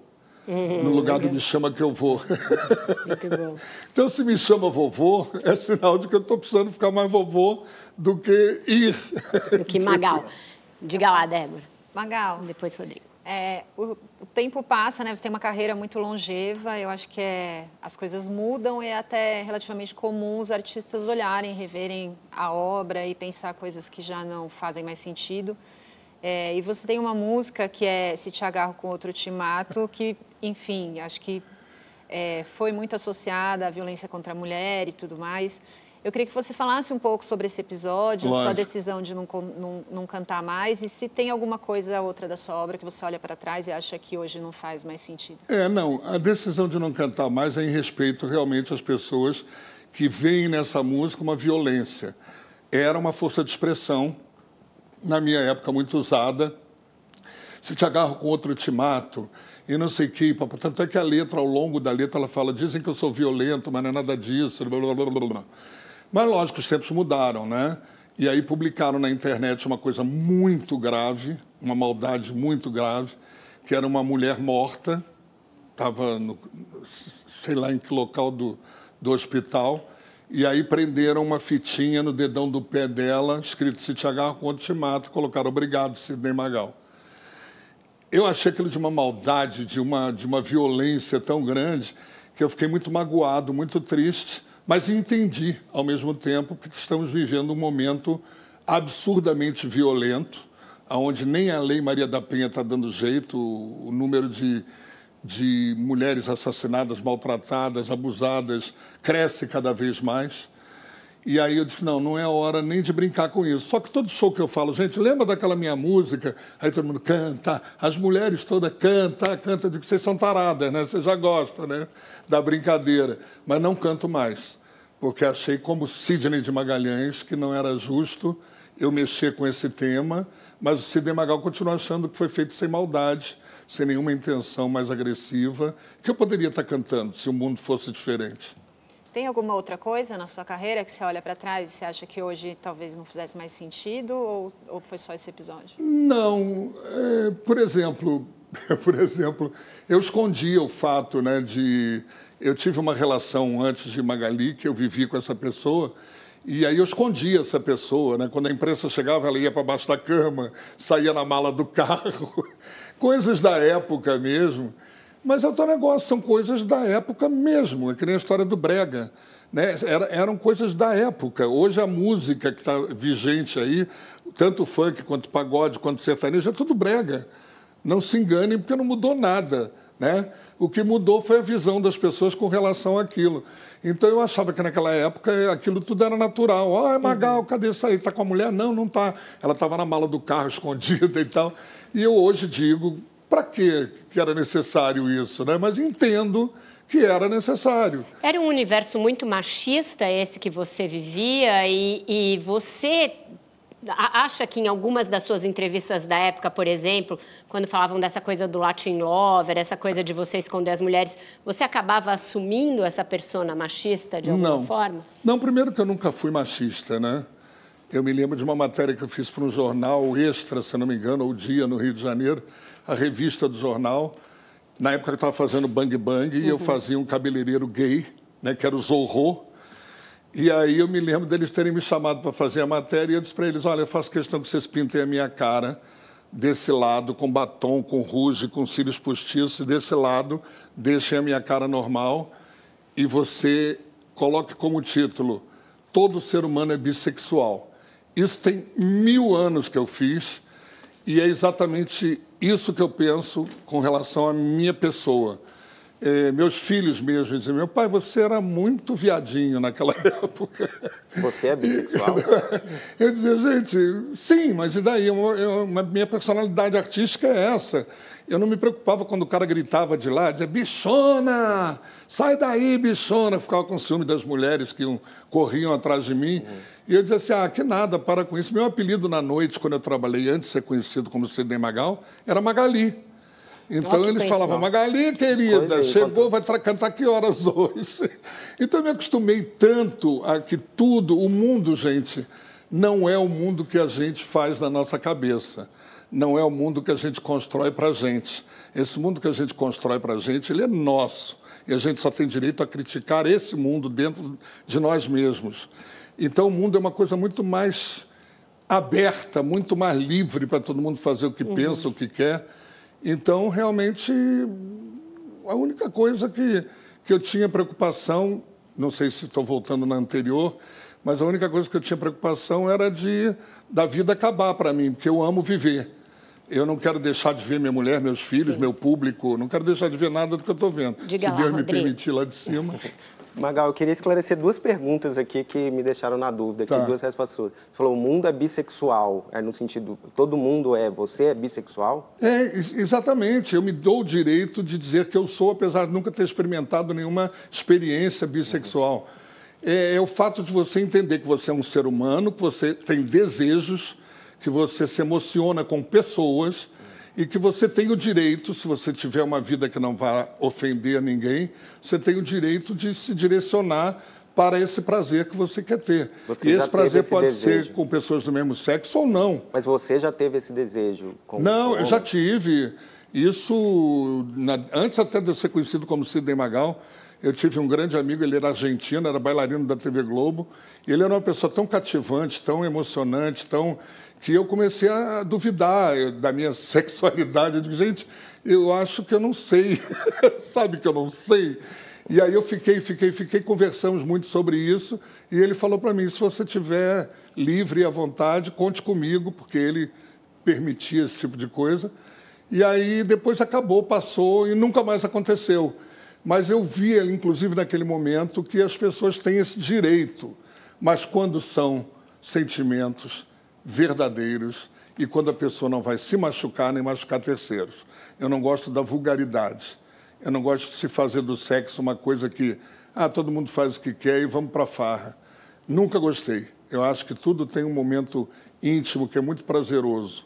No lugar do me chama que eu vou. Muito bom. Então, se me chama vovô, é sinal de que eu estou precisando ficar mais vovô do que ir. Do que Magal. Diga lá, Débora. Magal, Depois, Rodrigo. É, o, o tempo passa, né? Você tem uma carreira muito longeva. Eu acho que é, as coisas mudam e é até relativamente comum os artistas olharem, reverem a obra e pensar coisas que já não fazem mais sentido. É, e você tem uma música que é Se Te Agarro com Outro Te Mato, que, enfim, acho que é, foi muito associada à violência contra a mulher e tudo mais. Eu queria que você falasse um pouco sobre esse episódio, sua Lógico. decisão de não, não, não cantar mais e se tem alguma coisa outra da sua obra que você olha para trás e acha que hoje não faz mais sentido. É, não, a decisão de não cantar mais é em respeito realmente às pessoas que veem nessa música uma violência. Era uma força de expressão, na minha época, muito usada. Se te agarro com outro, te mato. E não sei o que. Tanto é que a letra, ao longo da letra, ela fala: dizem que eu sou violento, mas não é nada disso. Blá, blá, blá, blá. Mas, lógico, os tempos mudaram, né? E aí publicaram na internet uma coisa muito grave, uma maldade muito grave, que era uma mulher morta estava sei lá em que local do, do hospital, e aí prenderam uma fitinha no dedão do pé dela, escrito se te agarro quando te mato, colocaram obrigado, Sidney Magal. Eu achei aquilo de uma maldade, de uma, de uma violência tão grande, que eu fiquei muito magoado, muito triste, mas entendi ao mesmo tempo que estamos vivendo um momento absurdamente violento, onde nem a Lei Maria da Penha está dando jeito, o número de, de mulheres assassinadas, maltratadas, abusadas cresce cada vez mais. E aí eu disse, não, não é hora nem de brincar com isso. Só que todo show que eu falo, gente, lembra daquela minha música? Aí todo mundo canta, as mulheres todas cantam, canta, de que vocês são taradas, né? Vocês já gostam, né? Da brincadeira. Mas não canto mais, porque achei como Sidney de Magalhães que não era justo eu mexer com esse tema, mas o Sidney Magal continua achando que foi feito sem maldade, sem nenhuma intenção mais agressiva, que eu poderia estar cantando se o mundo fosse diferente. Tem alguma outra coisa na sua carreira que você olha para trás e você acha que hoje talvez não fizesse mais sentido ou, ou foi só esse episódio? Não, é, por exemplo, por exemplo, eu escondia o fato, né, de eu tive uma relação antes de Magali que eu vivi com essa pessoa e aí eu escondia essa pessoa, né? Quando a imprensa chegava, ela ia para baixo da cama, saía na mala do carro, coisas da época mesmo. Mas é outro negócio, são coisas da época mesmo, é que nem a história do Brega. Né? Era, eram coisas da época. Hoje a música que está vigente aí, tanto funk quanto pagode, quanto sertanejo, é tudo brega. Não se enganem, porque não mudou nada. Né? O que mudou foi a visão das pessoas com relação àquilo. Então eu achava que naquela época aquilo tudo era natural. Ah, é Magal, cadê isso aí? Está com a mulher? Não, não está. Ela estava na mala do carro escondida e tal. E eu hoje digo, para que era necessário isso, né? Mas entendo que era necessário. Era um universo muito machista esse que você vivia e, e você acha que em algumas das suas entrevistas da época, por exemplo, quando falavam dessa coisa do Latin Lover, essa coisa de você esconder as mulheres, você acabava assumindo essa persona machista de alguma Não. forma? Não, primeiro que eu nunca fui machista, né? Eu me lembro de uma matéria que eu fiz para um jornal extra, se não me engano, o Dia, no Rio de Janeiro, a revista do jornal. Na época eu estava fazendo Bang Bang e eu fazia um cabeleireiro gay, né, que era o Zorro. E aí eu me lembro deles terem me chamado para fazer a matéria e eu disse para eles, olha, eu faço questão que vocês pintem a minha cara desse lado, com batom, com ruge, com cílios postiços, e desse lado deixem a minha cara normal e você coloque como título Todo ser humano é bissexual. Isso tem mil anos que eu fiz e é exatamente isso que eu penso com relação à minha pessoa. Eh, meus filhos mesmo dizem, meu pai, você era muito viadinho naquela época. Você é bissexual? Eu dizia, gente, sim, mas e daí? Eu, eu, minha personalidade artística é essa. Eu não me preocupava quando o cara gritava de lá, dizia, bichona, sai daí, bichona. Eu ficava com ciúme das mulheres que iam- corriam atrás de mim. E eu dizia assim, ah, que nada, para com isso. Meu apelido na noite, quando eu trabalhei, antes de ser conhecido como Sidney Magal, era Magali. Então eles falavam, coincidência. Magali, querida, Coisa chegou, vai cantar que horas hoje? Então eu me acostumei tanto a que tudo, o mundo, gente, não é o mundo que a gente faz na nossa cabeça. Não é o mundo que a gente constrói para a gente. Esse mundo que a gente constrói para a gente, ele é nosso. E a gente só tem direito a criticar esse mundo dentro de nós mesmos. Então o mundo é uma coisa muito mais aberta, muito mais livre para todo mundo fazer o que pensa, o que quer. Então, realmente, a única coisa que, que eu tinha preocupação, não sei se estou voltando na anterior, mas a única coisa que eu tinha preocupação era de da vida acabar para mim, porque eu amo viver. Eu não quero deixar de ver minha mulher, meus filhos, meu público, não quero deixar de ver nada do que eu estou vendo. Diga se lá, Deus me Rodrigo. permitir lá de cima. Magal, eu queria esclarecer duas perguntas aqui que me deixaram na dúvida, aqui, Tá. duas respostas suas. Você falou, o mundo é bissexual, é no sentido, todo mundo é, você é bissexual? É, ex- exatamente. Eu me dou o direito de dizer que eu sou, apesar de nunca ter experimentado nenhuma experiência bissexual. É, é o fato de você entender que você é um ser humano, que você tem desejos, que você se emociona com pessoas e que você tem o direito, se você tiver uma vida que não vá ofender ninguém, você tem o direito de se direcionar para esse prazer que você quer ter. Você e esse prazer esse pode desejo? ser com pessoas do mesmo sexo ou não. Mas você já teve esse desejo? Com, Não, eu já tive. Isso, na- antes até de ser conhecido como Sidney Magal, eu tive um grande amigo, ele era argentino, era bailarino da TV Globo, e ele era uma pessoa tão cativante, tão emocionante, tão que eu comecei a duvidar da minha sexualidade. Eu digo, gente, eu acho que eu não sei, sabe que eu não sei? E aí eu fiquei, fiquei, fiquei, conversamos muito sobre isso, e ele falou para mim, se você tiver livre e à vontade, conte comigo, porque ele permitia esse tipo de coisa. E aí depois acabou, passou e nunca mais aconteceu. Mas eu via, inclusive naquele momento, que as pessoas têm esse direito, mas quando são sentimentos verdadeiros e quando a pessoa não vai se machucar nem machucar terceiros. Eu não gosto da vulgaridade. Eu não gosto de se fazer do sexo uma coisa que, ah, todo mundo faz o que quer e vamos para farra. Nunca gostei. Eu acho que tudo tem um momento íntimo que é muito prazeroso.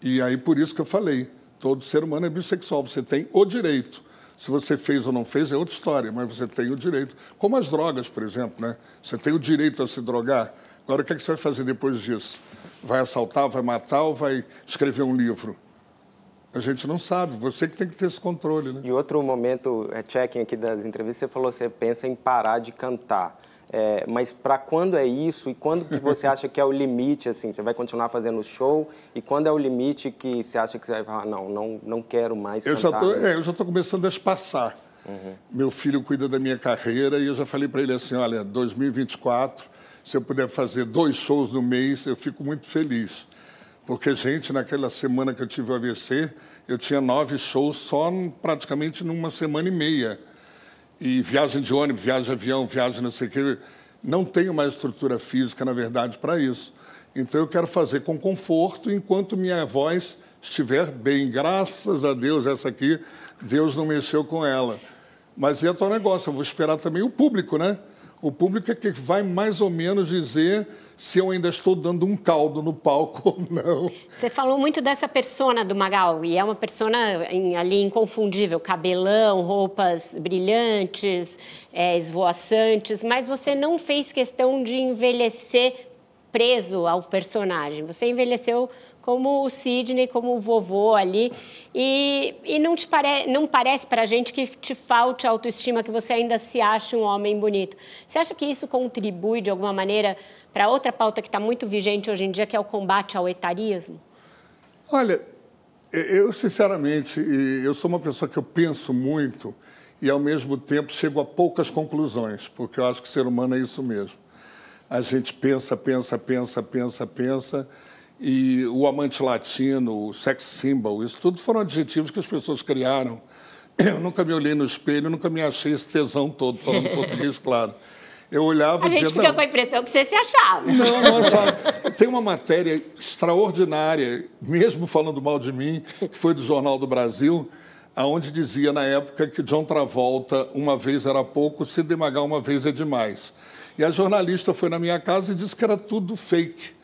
E aí por isso que eu falei, todo ser humano é bissexual, você tem o direito. Se você fez ou não fez é outra história, mas você tem o direito. Como as drogas, por exemplo, né? Você tem o direito a se drogar. Agora o que, é que você vai fazer depois disso? Vai assaltar, vai matar ou vai escrever um livro? A gente não sabe, você que tem que ter esse controle, né? E outro momento, é, checking aqui das entrevistas, você falou que você pensa em parar de cantar. É, mas para quando é isso e quando que você acha que é o limite, assim? Você vai continuar fazendo show e quando é o limite que você acha que você vai falar, não, não, não quero mais Eu já cantar? tô, mesmo"? é, eu já estou começando a espaçar. Meu filho cuida da minha carreira e eu já falei para ele assim, olha, 2024, se eu puder fazer dois shows no mês, eu fico muito feliz. Porque, gente, naquela semana que eu tive o AVC, eu tinha nove shows só praticamente numa semana e meia. E viagem de ônibus, viagem de avião, viagem não sei o quê. Não tenho mais estrutura física, na verdade, para isso. Então eu quero fazer com conforto enquanto minha voz estiver bem. Graças a Deus, essa aqui, Deus não mexeu com ela. Mas é o negócio, eu vou esperar também o público, né? O público é que vai mais ou menos dizer se eu ainda estou dando um caldo no palco ou não. Você falou muito dessa persona do Magal, e é uma persona ali inconfundível, cabelão, roupas brilhantes, é, esvoaçantes, mas você não fez questão de envelhecer preso ao personagem. Você envelheceu como o Sidney, como o vovô ali, e, e não, te pare, não parece para a gente que te falte autoestima, que você ainda se acha um homem bonito. Você acha que isso contribui, de alguma maneira, para outra pauta que está muito vigente hoje em dia, que é o combate ao etarismo? Olha, eu sinceramente, eu sou uma pessoa que eu penso muito e ao mesmo tempo chego a poucas conclusões, porque eu acho que o ser humano é isso mesmo. A gente pensa, pensa, pensa, pensa, pensa, e o amante latino, o sex symbol, isso tudo foram adjetivos que as pessoas criaram. Eu nunca me olhei no espelho, nunca me achei esse tesão todo, falando português claro. Eu olhava A gente dizia, fica com a impressão que você se achava. não, não achava. Tem uma matéria extraordinária, mesmo falando mal de mim, que foi do Jornal do Brasil, aonde dizia na época que John Travolta uma vez era pouco, se demagar uma vez é demais. E a jornalista foi na minha casa e disse que era tudo fake.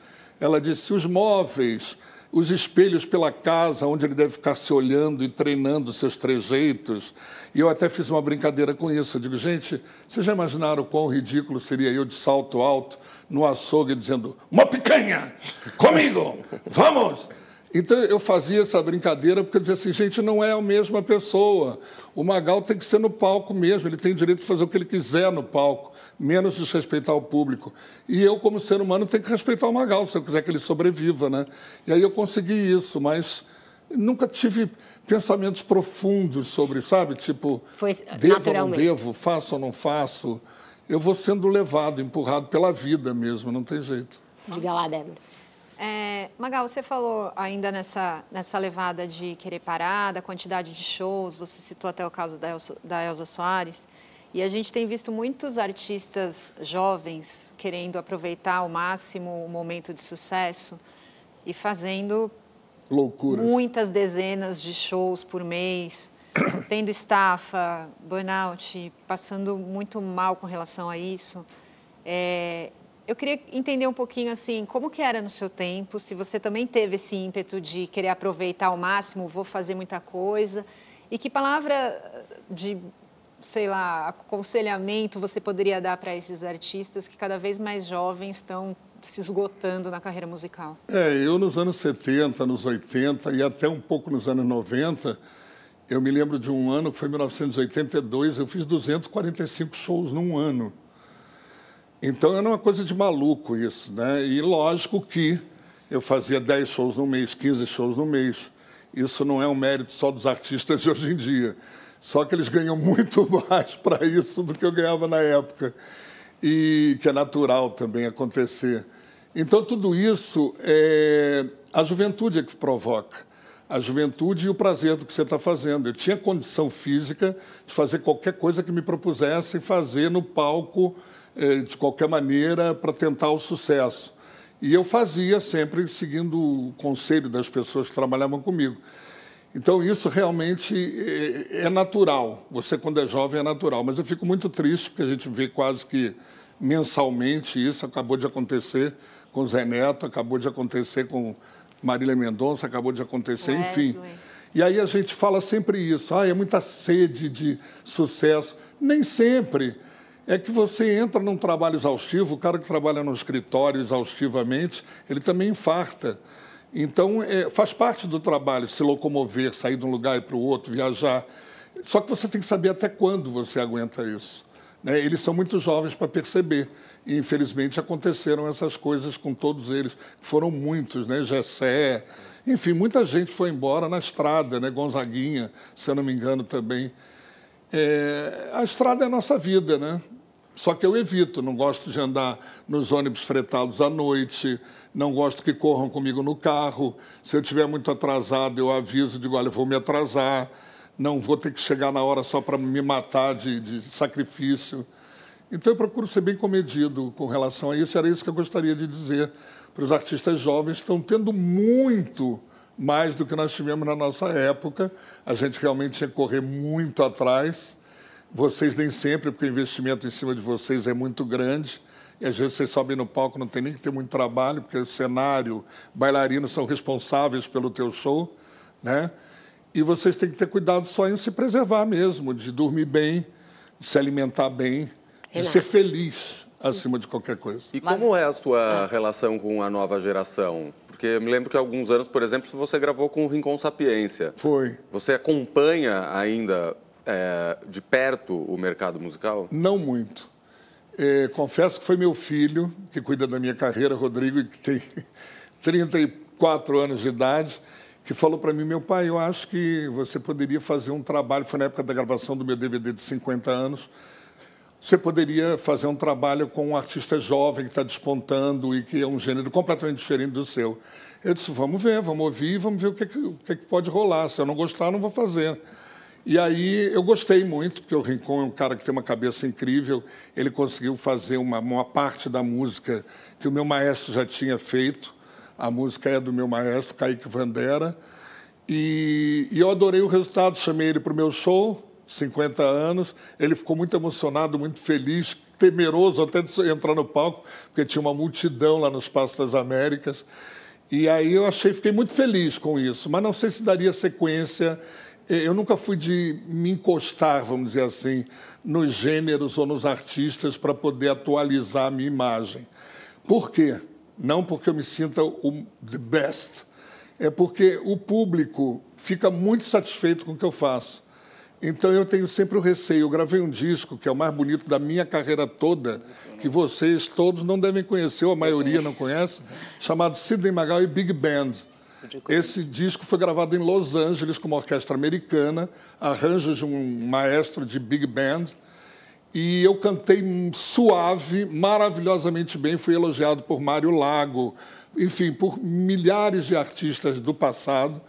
Ela disse: os móveis, os espelhos pela casa, onde ele deve ficar se olhando e treinando seus trejeitos. E eu até fiz uma brincadeira com isso. Eu digo, gente, vocês já imaginaram quão ridículo seria eu de salto alto no açougue dizendo: uma picanha, comigo, vamos! Então eu fazia essa brincadeira porque eu dizia assim, gente, não é a mesma pessoa. O Magal tem que ser no palco mesmo, ele tem direito de fazer o que ele quiser no palco, menos desrespeitar o público. E eu, como ser humano, tenho que respeitar o Magal, se eu quiser que ele sobreviva, né? E aí eu consegui isso, mas nunca tive pensamentos profundos sobre, sabe? Tipo, Foi devo ou não devo, faço ou não faço. Eu vou sendo levado, empurrado pela vida mesmo, não tem jeito. Diga lá, Débora. É, Magal, você falou ainda nessa, nessa levada de querer parar, da quantidade de shows, você citou até o caso da Elsa, da Elza Soares, e a gente tem visto muitos artistas jovens querendo aproveitar ao máximo o momento de sucesso e fazendo Loucuras. muitas dezenas de shows por mês, tendo estafa, burnout, passando muito mal com relação a isso. É, eu queria entender um pouquinho assim, como que era no seu tempo, se você também teve esse ímpeto de querer aproveitar ao máximo, vou fazer muita coisa, e que palavra de, sei lá, aconselhamento você poderia dar para esses artistas que cada vez mais jovens estão se esgotando na carreira musical? É, eu nos anos 70, nos 80 e até um pouco nos anos 90, eu me lembro de um ano que foi 1982, eu fiz 245 shows num ano. Então era uma coisa de maluco isso, né? E lógico que eu fazia 10 shows no mês, 15 shows no mês. Isso não é um mérito só dos artistas de hoje em dia. Só que eles ganham muito mais para isso do que eu ganhava na época. E que é natural também acontecer. Então, tudo isso é a juventude é que provoca. A juventude e o prazer do que você está fazendo. Eu tinha condição física de fazer qualquer coisa que me propusesse fazer no palco, de qualquer maneira, para tentar o sucesso. E eu fazia sempre seguindo o conselho das pessoas que trabalhavam comigo. Então, isso realmente é, é natural. Você, quando é jovem, é natural. Mas eu fico muito triste, porque a gente vê quase que mensalmente isso. Acabou de acontecer com Zé Neto, acabou de acontecer com Marília Mendonça, acabou de acontecer, enfim. Wesley. E aí a gente fala sempre isso. Ah, é muita sede de sucesso. Nem sempre. É que você entra num trabalho exaustivo, o cara que trabalha no escritório exaustivamente, ele também infarta. Então, é, faz parte do trabalho se locomover, sair de um lugar e para o outro, viajar. Só que você tem que saber até quando você aguenta isso. né? Eles são muito jovens para perceber. E, infelizmente, aconteceram essas coisas com todos eles. Foram muitos, né? Gessé, enfim, muita gente foi embora na estrada, né? Gonzaguinha, se eu não me engano, também. É, a estrada é a nossa vida, né? Só que eu evito, não gosto de andar nos ônibus fretados à noite, não gosto que corram comigo no carro. Se eu estiver muito atrasado, eu aviso, digo, olha, eu vou me atrasar, não vou ter que chegar na hora só para me matar de, de sacrifício. Então eu procuro ser bem comedido com relação a isso, era isso que eu gostaria de dizer para os artistas jovens estão tendo muito mais do que nós tivemos na nossa época. A gente realmente tinha que correr muito atrás. Vocês nem sempre, porque o investimento em cima de vocês é muito grande. E às vezes vocês sobem no palco, não tem nem que ter muito trabalho, porque o cenário, bailarinos são responsáveis pelo teu show, né? E vocês têm que ter cuidado só em se preservar mesmo, de dormir bem, de se alimentar bem, de ser feliz acima de qualquer coisa. E como é a sua relação com a nova geração? Porque eu me lembro que há alguns anos, por exemplo, você gravou com o Rincon Sapiência. Foi. Você acompanha ainda é, de perto o mercado musical? Não muito. É, confesso que foi meu filho, que cuida da minha carreira, Rodrigo, que tem 34 anos de idade, que falou para mim, meu pai, eu acho que você poderia fazer um trabalho, foi na época da gravação do meu DVD de 50 anos, você poderia fazer um trabalho com um artista jovem que está despontando e que é um gênero completamente diferente do seu. Eu disse, vamos ver, vamos ouvir, vamos ver o que, o que pode rolar. Se eu não gostar, não vou fazer. E aí eu gostei muito, porque o Rincon é um cara que tem uma cabeça incrível. Ele conseguiu fazer uma, uma parte da música que o meu maestro já tinha feito. A música é do meu maestro, Kaique Vandera. E, e eu adorei o resultado, chamei ele para o meu show, 50 anos. Ele ficou muito emocionado, muito feliz, temeroso até de entrar no palco, porque tinha uma multidão lá no Espaço das Américas. E aí eu achei, fiquei muito feliz com isso, mas não sei se daria sequência. Eu nunca fui de me encostar, vamos dizer assim, nos gêneros ou nos artistas para poder atualizar a minha imagem. Por quê? Não porque eu me sinta o the best, é porque o público fica muito satisfeito com o que eu faço. Então eu tenho sempre o receio. Eu gravei um disco que é o mais bonito da minha carreira toda, que vocês todos não devem conhecer, ou a maioria não conhece, chamado Sidney Magal e Big Band. Esse disco foi gravado em Los Angeles com uma orquestra americana, arranjos de um maestro de Big Band. E eu cantei suave, maravilhosamente bem, fui elogiado por Mário Lago, enfim, por milhares de artistas do passado.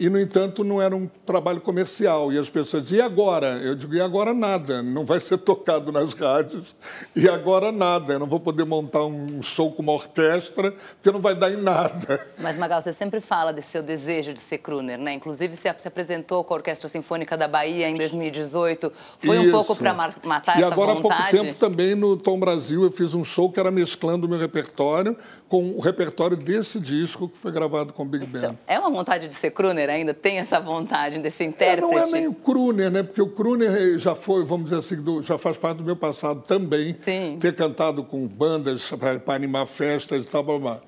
E, no entanto, não era um trabalho comercial. E as pessoas diziam, e agora? Eu digo, e agora nada, não vai ser tocado nas rádios. E agora nada, eu não vou poder montar um show com uma orquestra, porque não vai dar em nada. Mas, Magal, você sempre fala desse seu desejo de ser crooner, né? Inclusive, você se apresentou com a Orquestra Sinfônica da Bahia em 2018. Foi um Isso. pouco para matar E essa agora, há pouco vontade? tempo, também no Tom Brasil, eu fiz um show que era mesclando o meu repertório com o repertório desse disco que foi gravado com o Big Band. É uma vontade de ser crooner ainda? Tem essa vontade de ser É, intérprete? não é nem o crooner, né? Porque o crooner já foi, vamos dizer assim, do- já faz parte do meu passado também. Sim. Ter cantado com bandas para animar festas e tal, blá, blá.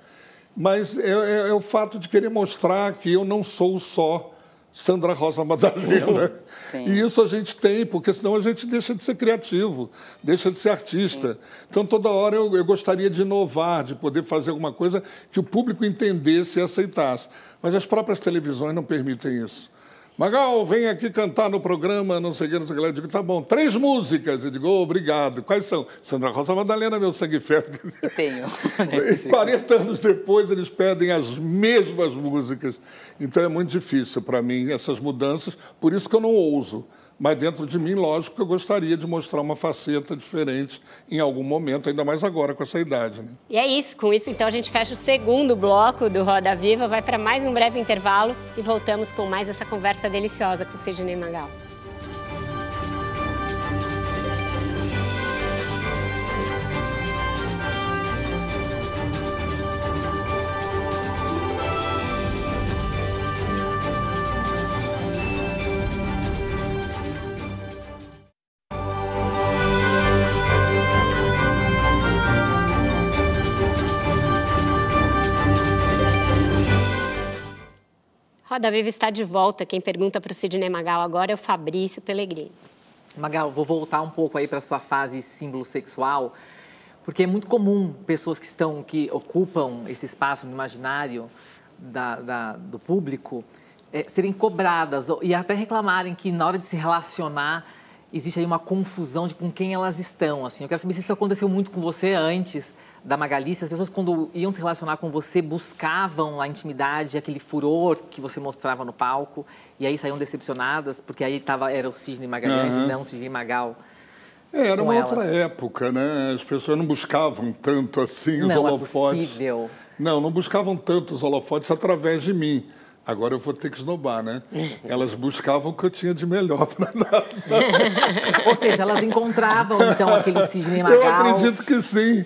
Mas é, é- é o fato de querer mostrar que eu não sou só Sandra Rosa Madalena. Sim. E isso a gente tem, porque senão a gente deixa de ser criativo, deixa de ser artista. Então, toda hora eu, eu gostaria de inovar, de poder fazer alguma coisa que o público entendesse e aceitasse. Mas as próprias televisões não permitem isso. Magal, vem aqui cantar no programa, não sei o que, não sei o que lá. Eu digo, tá bom, três músicas. Eu digo, "Oh, obrigado. Quais são? Sandra Rosa Madalena, meu sangue ferro. Tenho. E 40 anos depois, eles pedem as mesmas músicas. Então é muito difícil para mim essas mudanças, por isso que eu não ouso. Mas dentro de mim, lógico que eu gostaria de mostrar uma faceta diferente em algum momento, ainda mais agora com essa idade. Né? E é isso, com isso então a gente fecha o segundo bloco do Roda Viva, vai para mais um breve intervalo e voltamos com mais essa conversa deliciosa com o Sidney Magal. Roda Viva está de volta. Quem pergunta para o Sidney Magal agora é o Fabrício Pellegrini. Magal, vou voltar um pouco aí para sua fase símbolo sexual, porque é muito comum pessoas que estão, que ocupam esse espaço no imaginário da, da- do público eh, serem cobradas e até reclamarem que na hora de se relacionar existe aí uma confusão de com quem elas estão. Assim, eu quero saber se isso aconteceu muito com você antes da Magali, se as pessoas quando iam se relacionar com você buscavam a intimidade, aquele furor que você mostrava no palco e aí saíam decepcionadas porque aí tava era o Sidney Magalhães Aham. e não o Sidney Magal. É, era uma elas. outra época, né? As pessoas não buscavam tanto assim os Não é holofotes. possível. Não, não buscavam tanto os holofotes através de mim. Agora eu vou ter que esnobar, né? Elas buscavam o que eu tinha de melhor para dar. Ou seja, elas encontravam então aquele Sidney Eu Magal. acredito que sim,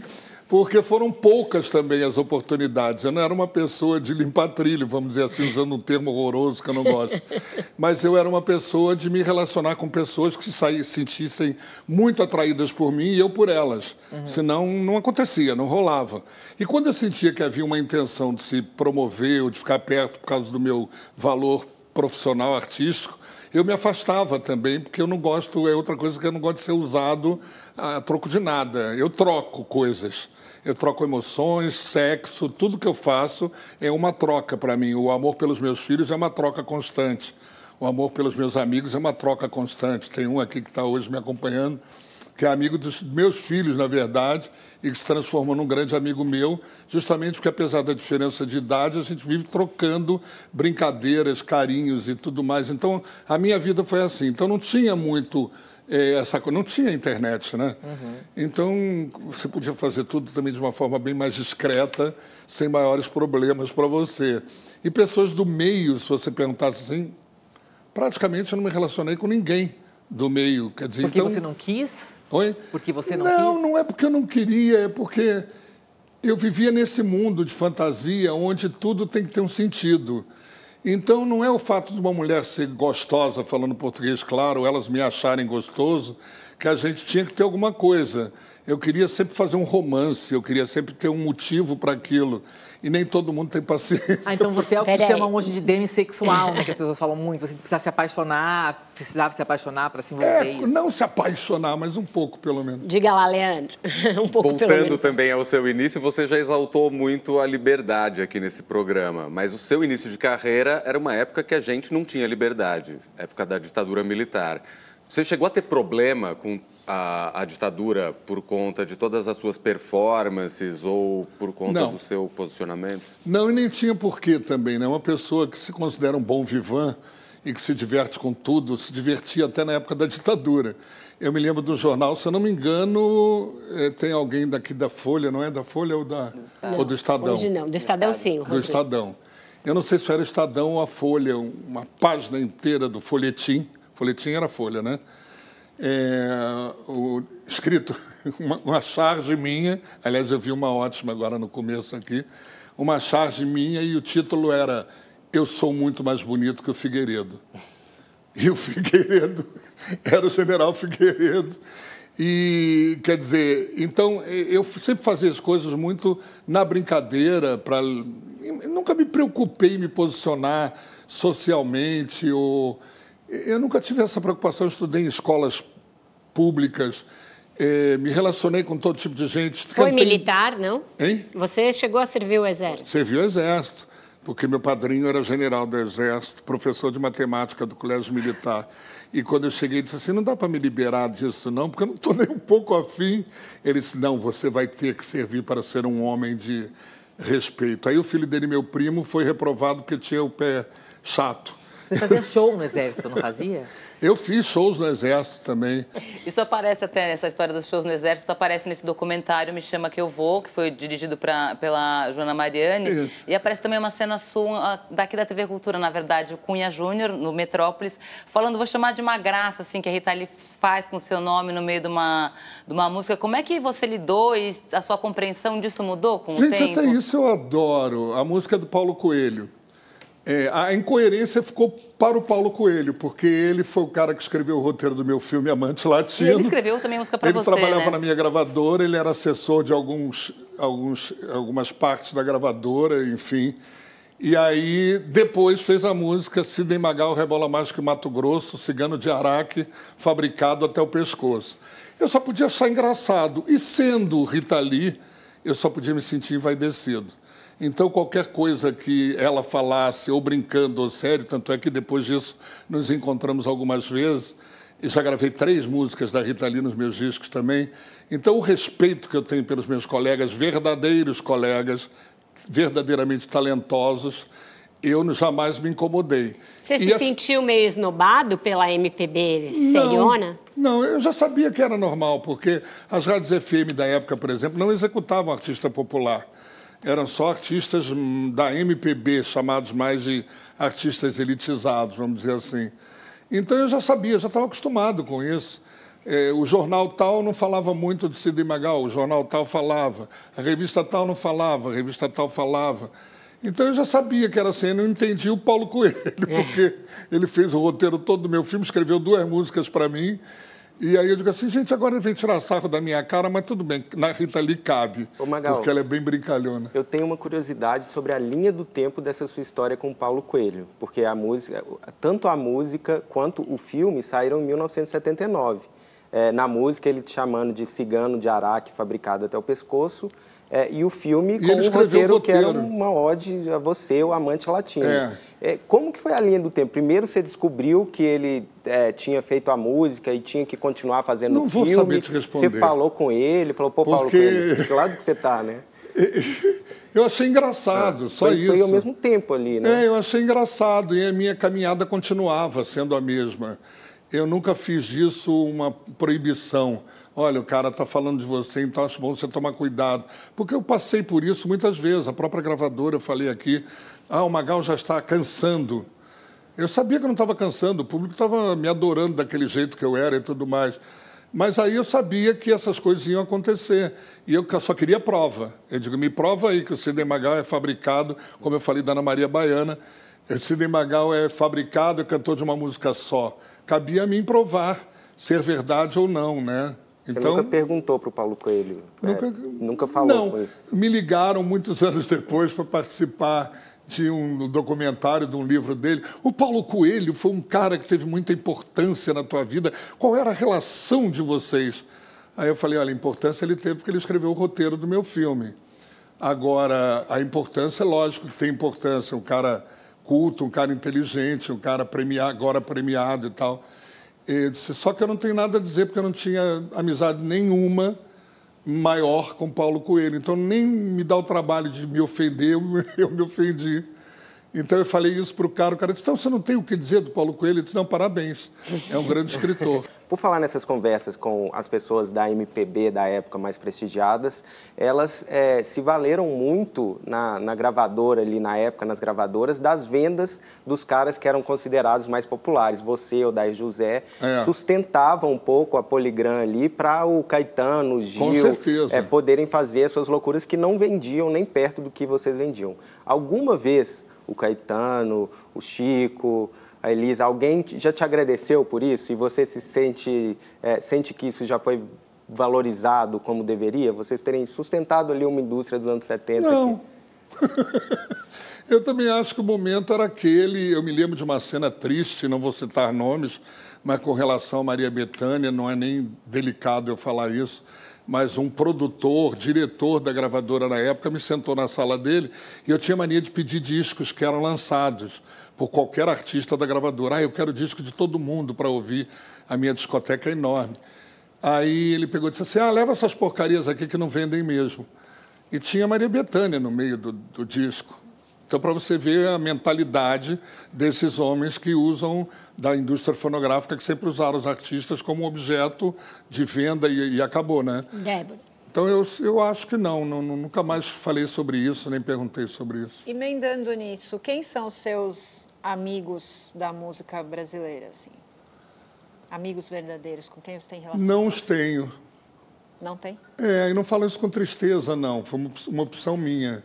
porque foram poucas também as oportunidades. Eu não era uma pessoa de limpar trilho, vamos dizer assim, usando um termo horroroso que eu não gosto. Mas eu era uma pessoa de me relacionar com pessoas que se sentissem muito atraídas por mim e eu por elas. Senão não acontecia, não rolava. E quando eu sentia que havia uma intenção de se promover ou de ficar perto por causa do meu valor profissional, artístico, eu me afastava também, porque eu não gosto, é outra coisa que eu não gosto de ser usado a troco de nada. Eu troco coisas. Eu troco emoções, sexo, tudo que eu faço é uma troca para mim. O amor pelos meus filhos é uma troca constante. O amor pelos meus amigos é uma troca constante. Tem um aqui que está hoje me acompanhando, que é amigo dos meus filhos, na verdade, e que se transformou num grande amigo meu, justamente porque, apesar da diferença de idade, a gente vive trocando brincadeiras, carinhos e tudo mais. Então, a minha vida foi assim. Então, não tinha muito essa coisa, não tinha internet, né? Então, você podia fazer tudo também de uma forma bem mais discreta, sem maiores problemas para você. E pessoas do meio, se você perguntasse assim, praticamente eu não me relacionei com ninguém do meio. Quer dizer, Porque então... você não quis? Oi? Porque você não, não, quis? não é porque eu não queria, é porque eu vivia nesse mundo de fantasia onde tudo tem que ter um sentido. Então, não é o fato de uma mulher ser gostosa, falando português claro, elas me acharem gostoso, que a gente tinha que ter alguma coisa. Eu queria sempre fazer um romance, eu queria sempre ter um motivo para aquilo. E nem todo mundo tem paciência. Ah, então você é o que Peraí. chamam hoje de demissexual, né? Que as pessoas falam muito. Você precisa se apaixonar, precisava se apaixonar para se envolver É, isso. não se apaixonar, mas um pouco, pelo menos. Diga lá, Leandro. um pouco pelo Voltando menos. também ao seu início, você já exaltou muito a liberdade aqui nesse programa, mas o seu início de carreira era uma época que a gente não tinha liberdade, época da ditadura militar. Você chegou a ter problema com a, a ditadura por conta de todas as suas performances ou por conta Não. do seu posicionamento? Não, e nem tinha porquê também, né? Uma pessoa que se considera um bom vivan e que se diverte com tudo, se divertia até na época da ditadura. Eu me lembro do jornal, se eu não me engano, eh, tem alguém daqui da Folha, não é da Folha ou, da, ou do Estadão? Hoje não, do Estadão sim. Do Rodrigo. Estadão. Eu não sei se era Estadão ou a Folha, uma página inteira do folhetim. Folhetim era Folha, né? É, o, escrito uma, uma charge minha, aliás, eu vi uma ótima agora no começo aqui, uma charge minha e o título era eu sou muito mais bonito que o Figueiredo. E o Figueiredo era o general Figueiredo. E, quer dizer, então, eu sempre fazia as coisas muito na brincadeira, para nunca me preocupei em me posicionar socialmente, ou eu nunca tive essa preocupação, estudei em escolas públicas, eh, me relacionei com todo tipo de gente. Foi Cantei- militar, não? Hein? Você chegou a servir o exército. Servi o Exército, porque meu padrinho era general do Exército, professor de matemática do Colégio Militar. E quando eu cheguei, disse assim: não dá para me liberar disso, não, porque eu não estou nem um pouco afim. Ele disse: não, você vai ter que servir para ser um homem de respeito. Aí o filho dele, meu primo, foi reprovado porque tinha o pé chato. Você fazia show no exército, não fazia? Eu fiz shows no Exército também. Isso aparece até, essa história dos shows no Exército, aparece nesse documentário Me Chama Que Eu Vou, que foi dirigido pra, pela Joana Mariani. Isso. E aparece também uma cena sua, daqui da TV Cultura, na verdade, o Cunha Júnior, no Metrópolis, falando, vou chamar de uma graça, assim, que a Rita Lee faz com o seu nome no meio de uma, de uma música. Como é que você lidou e a sua compreensão disso mudou com o Gente, tempo? até isso eu adoro. A música do Paulo Coelho. É, a incoerência ficou para o Paulo Coelho, porque ele foi o cara que escreveu o roteiro do meu filme Amante Latino. E ele escreveu também música Ele você, trabalhava né? na minha gravadora, ele era assessor de alguns, alguns, algumas partes da gravadora, enfim. E aí, depois fez a música Sidney Magal, Rebola Mágico em Mato Grosso, Cigano de Araque, fabricado até o pescoço. Eu só podia achar engraçado. E sendo Rita Lee, eu só podia me sentir envaidecido. Então, qualquer coisa que ela falasse, ou brincando ou sério, tanto é que depois disso nos encontramos algumas vezes, e já gravei três músicas da Rita Lee nos meus discos também. Então, o respeito que eu tenho pelos meus colegas, verdadeiros colegas, verdadeiramente talentosos, eu jamais me incomodei. Você E se as- sentiu meio esnobado pela MPB seriona? não, eu já sabia que era normal, porque as rádios FM da época, por exemplo, não executavam artista popular. Eram só artistas hum, da MPB, chamados mais de artistas elitizados, vamos dizer assim. Então eu já sabia, já estava acostumado com isso. Eh, o jornal tal não falava muito de Sidney Magal, o jornal tal falava, a revista tal não falava, a revista tal falava. Então eu já sabia que era assim, eu não entendi o Paulo Coelho, porque ele fez o roteiro todo do meu filme, escreveu duas músicas para mim. E aí eu digo assim, gente, agora ele vem tirar sarro da minha cara, mas tudo bem, na Rita Lee cabe, Ô, Magal. porque ela é bem brincalhona. Eu tenho uma curiosidade sobre a linha do tempo dessa sua história com o Paulo Coelho, porque a música, tanto a música quanto o filme saíram em 1979. É, na música, ele te chamando de cigano de araque fabricado até o pescoço, é, e o filme E com um escreveu o roteiro, que era roteiro. uma ode a você, o amante latino. É. É, como que foi a linha do tempo? Primeiro você descobriu que ele é, tinha feito a música e tinha que continuar fazendo Não o vou filme. saber te responder. Você falou com ele, falou, pô, Paulo Porque- que lado que você tá, né? Eu achei engraçado, só foi, isso. Foi ao mesmo tempo ali, né? É, eu achei engraçado e a minha caminhada continuava sendo a mesma. Eu nunca fiz disso uma proibição. Olha, o cara está falando de você, então acho bom você tomar cuidado. Porque eu passei por isso muitas vezes. A própria gravadora, eu falei aqui, ah, o Magal já está cansando. Eu sabia que eu não estava cansando, o público estava me adorando daquele jeito que eu era e tudo mais. Mas aí eu sabia que essas coisas iam acontecer. E eu só queria prova. Eu digo, me prova aí que o Sidney Magal é fabricado, como eu falei da Ana Maria Baiana, o Sidney Magal é fabricado, é cantor de uma música só. Cabia a mim provar ser verdade ou não, né? Você nunca perguntou para o Paulo Coelho? é, Nunca, nunca falou não, isso? Me ligaram muitos anos depois para participar de um documentário, de um livro dele. O Paulo Coelho foi um cara que teve muita importância na tua vida. Qual era a relação de vocês? Aí eu falei, olha, a importância ele teve porque ele escreveu o roteiro do meu filme. Agora, a importância, lógico que tem importância. Um cara culto, um cara inteligente, um cara premiado, agora premiado e tal. Disse, só que eu não tenho nada a dizer porque eu não tinha amizade nenhuma maior com Paulo Coelho. Então, nem me dá o trabalho de me ofender, eu me- ofendi. Então, eu falei isso para o cara. O cara disse, então você não tem o que dizer do Paulo Coelho? Eu disse, não, parabéns. É um grande escritor. Por falar nessas conversas com as pessoas da MPB da época mais prestigiadas, elas eh, se valeram muito na, na gravadora ali na época, nas gravadoras, das vendas dos caras que eram considerados mais populares. Você, o Daí José, É. sustentavam um pouco a Poligram ali para o Caetano, o Gil, eh, poderem fazer as suas loucuras que não vendiam nem perto do que vocês vendiam. Alguma vez o Caetano, o Chico, a Elisa, alguém já te agradeceu por isso? E você se sente, é, sente que isso já foi valorizado como deveria? Vocês terem sustentado ali uma indústria dos anos 70 Não. Eu também acho que o momento era aquele. Eu me lembro de uma cena triste, não vou citar nomes, mas com relação a Maria Bethânia, não é nem delicado eu falar isso. Mas um produtor, diretor da gravadora na época, me sentou na sala dele e eu tinha mania de pedir discos que eram lançados por qualquer artista da gravadora. Ah, eu quero disco de todo mundo para ouvir, a minha discoteca é enorme. Aí ele pegou e disse assim: Ah, leva essas porcarias aqui que não vendem mesmo. E tinha Maria Bethânia no meio do, do disco. Então, para você ver a mentalidade desses homens que usam da indústria fonográfica, que sempre usaram os artistas como objeto de venda e, e acabou, né? Débora. Então, eu, eu acho que não, não, nunca mais falei sobre isso, nem perguntei sobre isso. Emendando nisso, quem são os seus amigos da música brasileira, assim? Amigos verdadeiros, com quem você tem relação? Não os tenho. Não tem? É, e não falo isso com tristeza, não. Foi uma opção minha.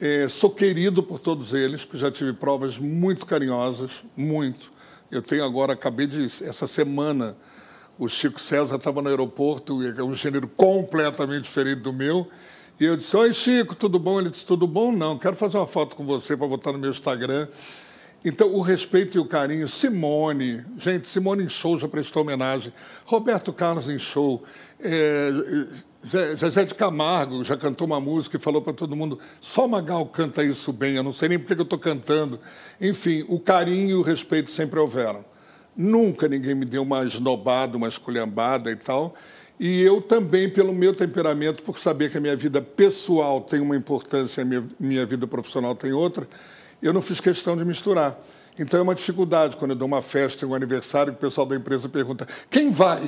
É, sou querido por todos eles, porque já tive provas muito carinhosas, muito. Eu tenho agora, acabei de, essa semana, o Chico César estava no aeroporto, é um gênero completamente diferente do meu, e eu disse, oi Chico, tudo bom? Ele disse, tudo bom? Não, quero fazer uma foto com você para botar no meu Instagram. Então, o respeito e o carinho. Simone, gente, Simone em show já prestou homenagem. Roberto Carlos em show. É, Zezé de Camargo já cantou uma música e falou para todo mundo: só Magal canta isso bem, eu não sei nem porque que eu estou cantando. Enfim, o carinho e o respeito sempre houveram. Nunca ninguém me deu uma esnobada, uma esculhambada e tal. E eu também, pelo meu temperamento, por saber que a minha vida pessoal tem uma importância e a minha, minha vida profissional tem outra, eu não fiz questão de misturar. Então é uma dificuldade quando eu dou uma festa, um aniversário, que o pessoal da empresa pergunta: quem vai?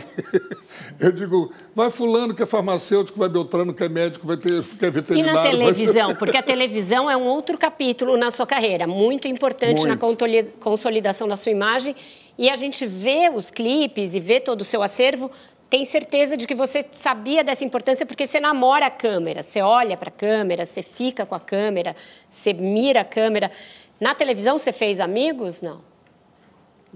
Eu digo: vai Fulano, que é farmacêutico, vai Beltrano, que é médico, vai ter, que é E veterinário. na vai- televisão? Porque a televisão é um outro capítulo na sua carreira, muito importante na Muito. contoli- consolidação da sua imagem. E a gente vê os clipes e vê todo o seu acervo, tem certeza de que você sabia dessa importância porque você namora a câmera, você olha para a câmera, você fica com a câmera, você mira a câmera. Na televisão você fez amigos? Não.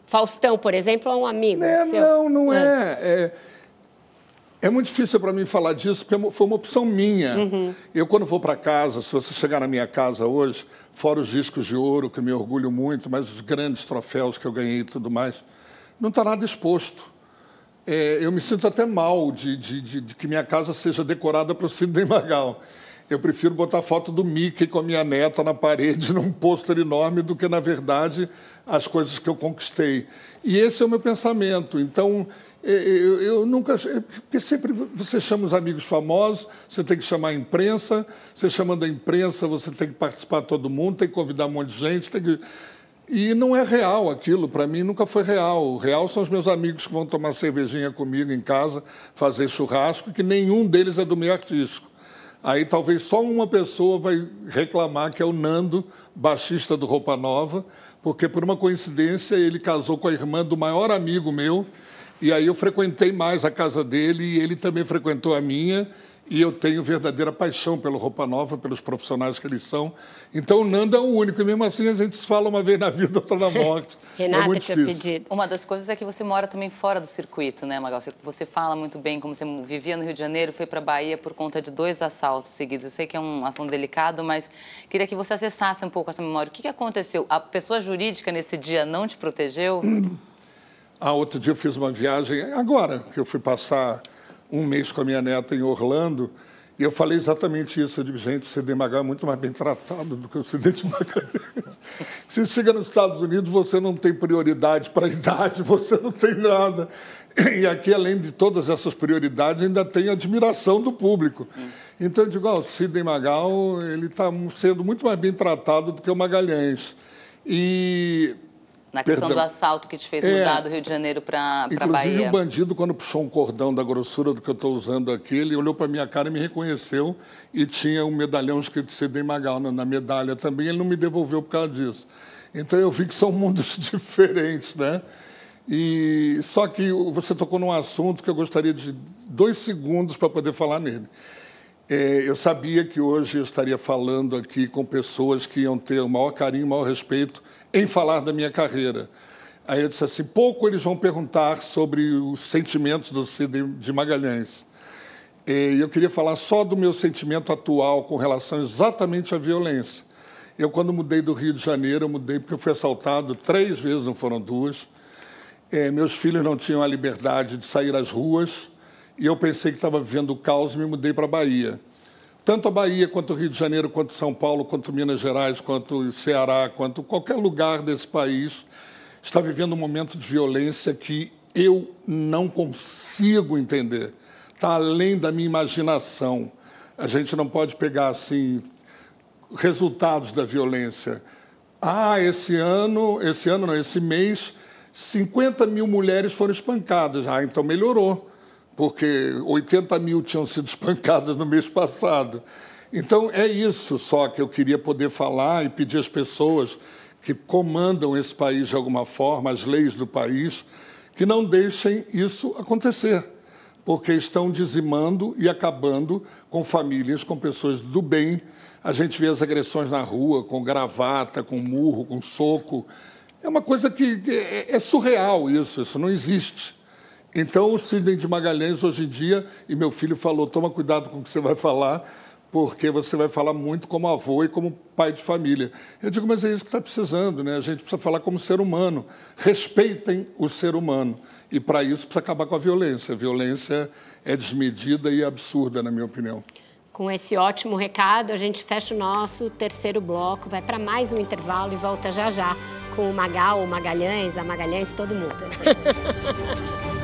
Faustão, por exemplo, é um amigo. É, seu? não, não Ah. é. é. é muito difícil para mim falar disso, porque foi uma opção minha. Uhum. Eu, quando vou para casa, se você chegar na minha casa hoje, fora os discos de ouro, que eu me orgulho muito, mas os grandes troféus que eu ganhei e tudo mais, não está nada exposto. É, eu me sinto até mal de, de- de- de que minha casa seja decorada para o Sidney Magal. Eu prefiro botar foto do Mickey com a minha neta na parede, num pôster enorme, do que, na verdade, as coisas que eu conquistei. E esse é o meu pensamento. Então, eu, eu nunca. é, Porque sempre você chama os amigos famosos, você tem que chamar a imprensa, você chamando a imprensa, você tem que participar todo mundo, tem que convidar um monte de gente, tem que. E não é real aquilo, para mim nunca foi real. O real são os meus amigos que vão tomar cervejinha comigo em casa, fazer churrasco, que nenhum deles é do meio artístico. Aí talvez só uma pessoa vai reclamar, que é o Nando, baixista do Roupa Nova, porque por uma coincidência ele casou com a irmã do maior amigo meu, e aí eu frequentei mais a casa dele e ele também frequentou a minha. E eu tenho verdadeira paixão pelo Roupa Nova, pelos profissionais que eles são. Então o Nando é o único, e mesmo assim a gente se fala uma vez na vida, outra na morte. Renata é muito tinha difícil. pedido. Uma das coisas é que você mora também fora do circuito, né, Magal? Você, você fala muito bem como você vivia no Rio de Janeiro, foi para Bahia por conta de dois assaltos seguidos. Eu sei que é um assunto delicado, mas queria que você acessasse um pouco essa memória. O que, que aconteceu? A pessoa jurídica nesse dia não te protegeu? Ah, outro dia eu fiz uma viagem, agora que eu fui passar um mês com a minha neta em Orlando, e eu falei exatamente isso. Eu digo, gente, o CD Magal é muito mais bem tratado do que o CD de Magalhães. Você chega nos Estados Unidos, você não tem prioridade para a idade, você não tem nada. E aqui, além de todas essas prioridades, ainda tem admiração do público. Então, eu digo, ó, o Sidney Magal ele está sendo muito mais bem tratado do que o Magalhães. E Na questão Perdão. do assalto que te fez É. mudar do Rio de Janeiro para Inclusive, Bahia. o bandido, quando puxou um cordão da grossura do que eu estou usando aqui, ele olhou para minha cara e me reconheceu e tinha um medalhão escrito CD Magal na, na medalha também. Ele não me devolveu por causa disso. Então, eu vi que são mundos diferentes, né? E só que você tocou num assunto que eu gostaria de dois segundos para poder falar nele. É, eu sabia que hoje eu estaria falando aqui com pessoas que iam ter o maior carinho, o maior respeito em falar da minha carreira. Aí eu disse assim: pouco eles vão perguntar sobre os sentimentos do Cid de Magalhães. E eu queria falar só do meu sentimento atual com relação exatamente à violência. Eu, quando mudei do Rio de Janeiro, eu mudei porque eu fui assaltado três vezes, não foram duas. É, meus filhos não tinham a liberdade de sair às ruas e eu pensei que estava vivendo o caos e me mudei para a Bahia. Tanto a Bahia, quanto o Rio de Janeiro, quanto São Paulo, quanto Minas Gerais, quanto Ceará, quanto qualquer lugar desse país está vivendo um momento de violência que eu não consigo entender. Está além da minha imaginação. A gente não pode pegar assim resultados da violência. Ah, esse ano, esse ano não, esse mês, 50 mil mulheres foram espancadas. Ah, então melhorou, porque 80 mil tinham sido espancadas no mês passado. Então é isso só que eu queria poder falar e pedir às pessoas que comandam esse país de alguma forma, as leis do país, que não deixem isso acontecer, porque estão dizimando e acabando com famílias, com pessoas do bem. A gente vê as agressões na rua, com gravata, com murro, com soco. É uma coisa que é, é surreal isso, isso não existe. Então, o Sidney de Magalhães, hoje em dia, e meu filho falou: toma cuidado com o que você vai falar, porque você vai falar muito como avô e como pai de família. Eu digo, mas é isso que está precisando, né? A gente precisa falar como ser humano. Respeitem o ser humano. E para isso precisa acabar com a violência. A violência é desmedida e absurda, na minha opinião. Com esse ótimo recado, a gente fecha o nosso terceiro bloco, vai para mais um intervalo e volta já já com o Magal, o Magalhães, a Magalhães, todo mundo.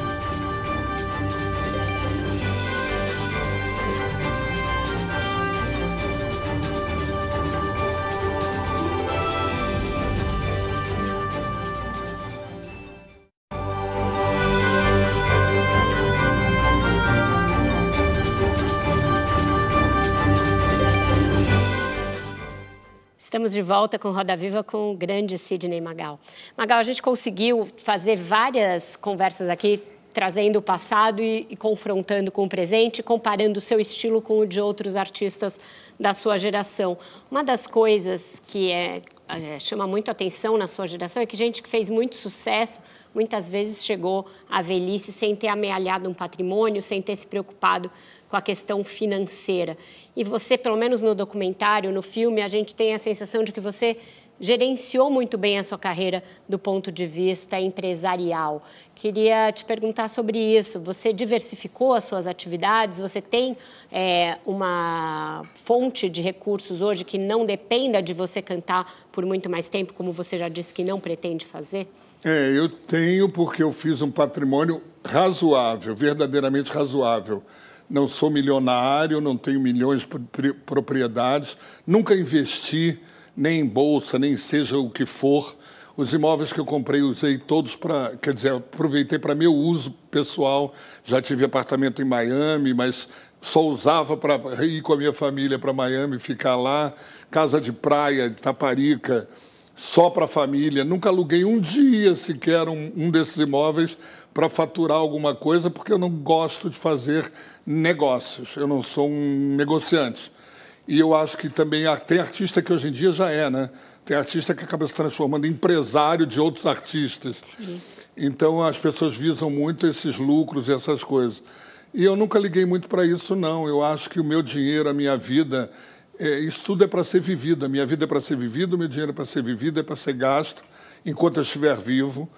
de volta com Roda Viva com o grande Sidney Magal. Magal, a gente conseguiu fazer várias conversas aqui, trazendo o passado e, e, confrontando com o presente, comparando o seu estilo com o de outros artistas da sua geração. Uma das coisas que é, é, chama muito atenção na sua geração é que gente que fez muito sucesso muitas vezes chegou à velhice sem ter amealhado um patrimônio, sem ter se preocupado com a questão financeira. E você, pelo menos no documentário, no filme, a gente tem a sensação de que você gerenciou muito bem a sua carreira do ponto de vista empresarial. Queria te perguntar sobre isso. Você diversificou as suas atividades? Você tem é, uma fonte de recursos hoje que não dependa de você cantar por muito mais tempo, como você já disse que não pretende fazer? É, eu tenho porque eu fiz um patrimônio razoável, verdadeiramente razoável. Não sou milionário, não tenho milhões de propriedades, nunca investi nem em bolsa, nem seja o que for. Os imóveis que eu comprei usei todos para, quer dizer, aproveitei para meu uso pessoal. Já tive apartamento em Miami, mas só usava para ir com a minha família para Miami, ficar lá. Casa de praia, de Taparica, só para a família. Nunca aluguei um dia sequer um, um desses imóveis para faturar alguma coisa, porque eu não gosto de fazer negócios. Eu não sou um negociante. E eu acho que também tem artista que hoje em dia já é, né? Tem artista que acaba se transformando em empresário de outros artistas. Sim. Então as pessoas visam muito esses lucros e essas coisas. E eu nunca liguei muito para isso, não. Eu acho que o meu dinheiro, a minha vida, é, isso tudo é para ser vivido. A minha vida é para ser vivida, o meu dinheiro é para ser vivido, é para ser gasto enquanto eu estiver vivo.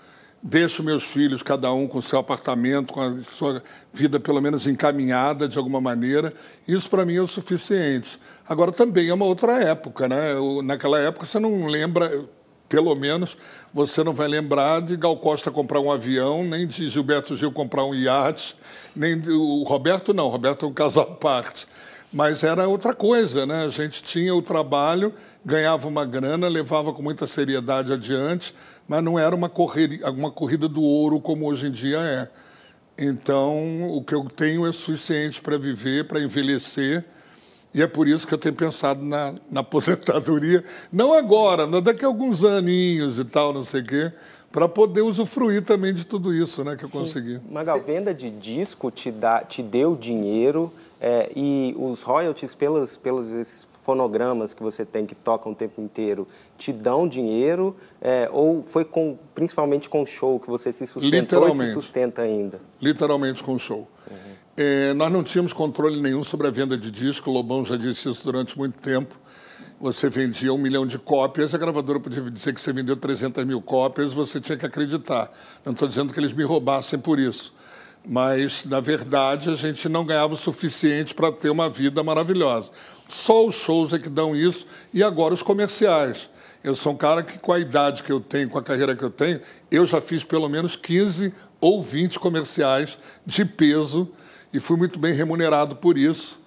Deixo meus filhos, cada um com seu apartamento, com a sua vida pelo menos encaminhada de alguma maneira. Isso para mim é o suficiente. Agora também é uma outra época, né? Eu, naquela época você não lembra, pelo menos você não vai lembrar de Gal Costa comprar um avião, nem de Gilberto Gil comprar um iate, nem de, o Roberto não, o Roberto é um caso à parte. Mas era outra coisa, né? A gente tinha o trabalho, ganhava uma grana, levava com muita seriedade adiante, mas não era uma corrida, uma corrida do ouro como hoje em dia é. Então, o que eu tenho é suficiente para viver, para envelhecer, e é por isso que eu tenho pensado na, na aposentadoria, não agora, daqui a alguns aninhos e tal, não sei o quê, para poder usufruir também de tudo isso né, que eu consegui. Magal, venda de disco te, dá, te deu dinheiro É, e os royalties pelos, pelos fonogramas que você tem que tocam o tempo inteiro te dão dinheiro? É, ou foi com, principalmente com show que você se sustentou e se sustenta ainda? literalmente com show. É, nós não tínhamos controle nenhum sobre a venda de disco, o Lobão já disse isso durante muito tempo. Você vendia um milhão de cópias, a gravadora podia dizer que você vendeu 300 mil cópias, você tinha que acreditar. Não estou dizendo que eles me roubassem por isso, mas, na verdade, a gente não ganhava o suficiente para ter uma vida maravilhosa. Só os shows é que dão isso, e agora os comerciais. Eu sou um cara que, com a idade que eu tenho, com a carreira que eu tenho, eu já fiz pelo menos 15 ou 20 comerciais de peso e fui muito bem remunerado por isso.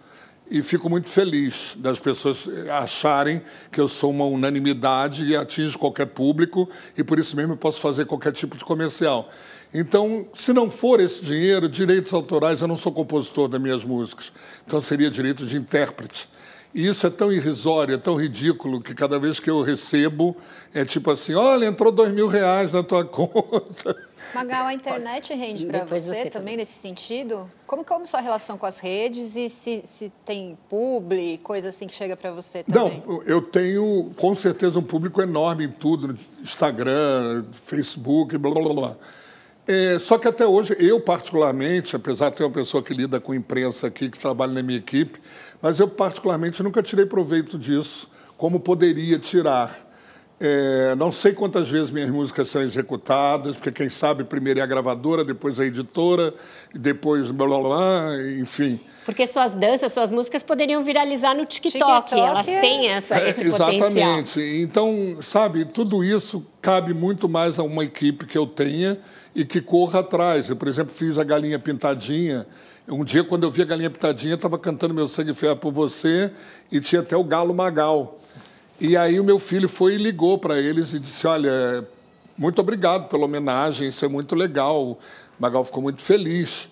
E fico muito feliz das pessoas acharem que eu sou uma unanimidade e atinjo qualquer público e por isso mesmo eu posso fazer qualquer tipo de comercial. Então, se não for esse dinheiro, direitos autorais, eu não sou compositor das minhas músicas. Então seria direito de intérprete. E isso é tão irrisório, é tão ridículo, que cada vez que eu recebo, é tipo assim, olha, entrou dois mil reais na tua conta. Magal, a internet rende para você, você também também. nesse sentido? Como como é a sua relação com as redes e se, se tem publi, coisa assim que chega para você também? Não, eu tenho com certeza um público enorme em tudo, Instagram, Facebook, blá blá blá. É, só que até hoje, eu particularmente, apesar de ter uma pessoa que lida com imprensa aqui, que trabalha na minha equipe, mas eu particularmente nunca tirei proveito disso, como poderia tirar. É, não sei quantas vezes minhas músicas são executadas, porque quem sabe primeiro é a gravadora, depois a editora, depois blá blá blá, enfim. Porque suas danças, suas músicas poderiam viralizar no TikTok. TikTok Elas é- têm essa, É, esse potencial. Exatamente. Então, sabe, tudo isso cabe muito mais a uma equipe que eu tenha e que corra atrás. Eu, por exemplo, fiz a Galinha Pintadinha. Um dia, quando eu vi a Galinha Pintadinha, eu estava cantando Meu Sangue Ferro por Você e tinha até o Galo Magal. E aí o meu filho foi e ligou para eles e disse, olha, muito obrigado pela homenagem, isso é muito legal. O Magal ficou muito feliz.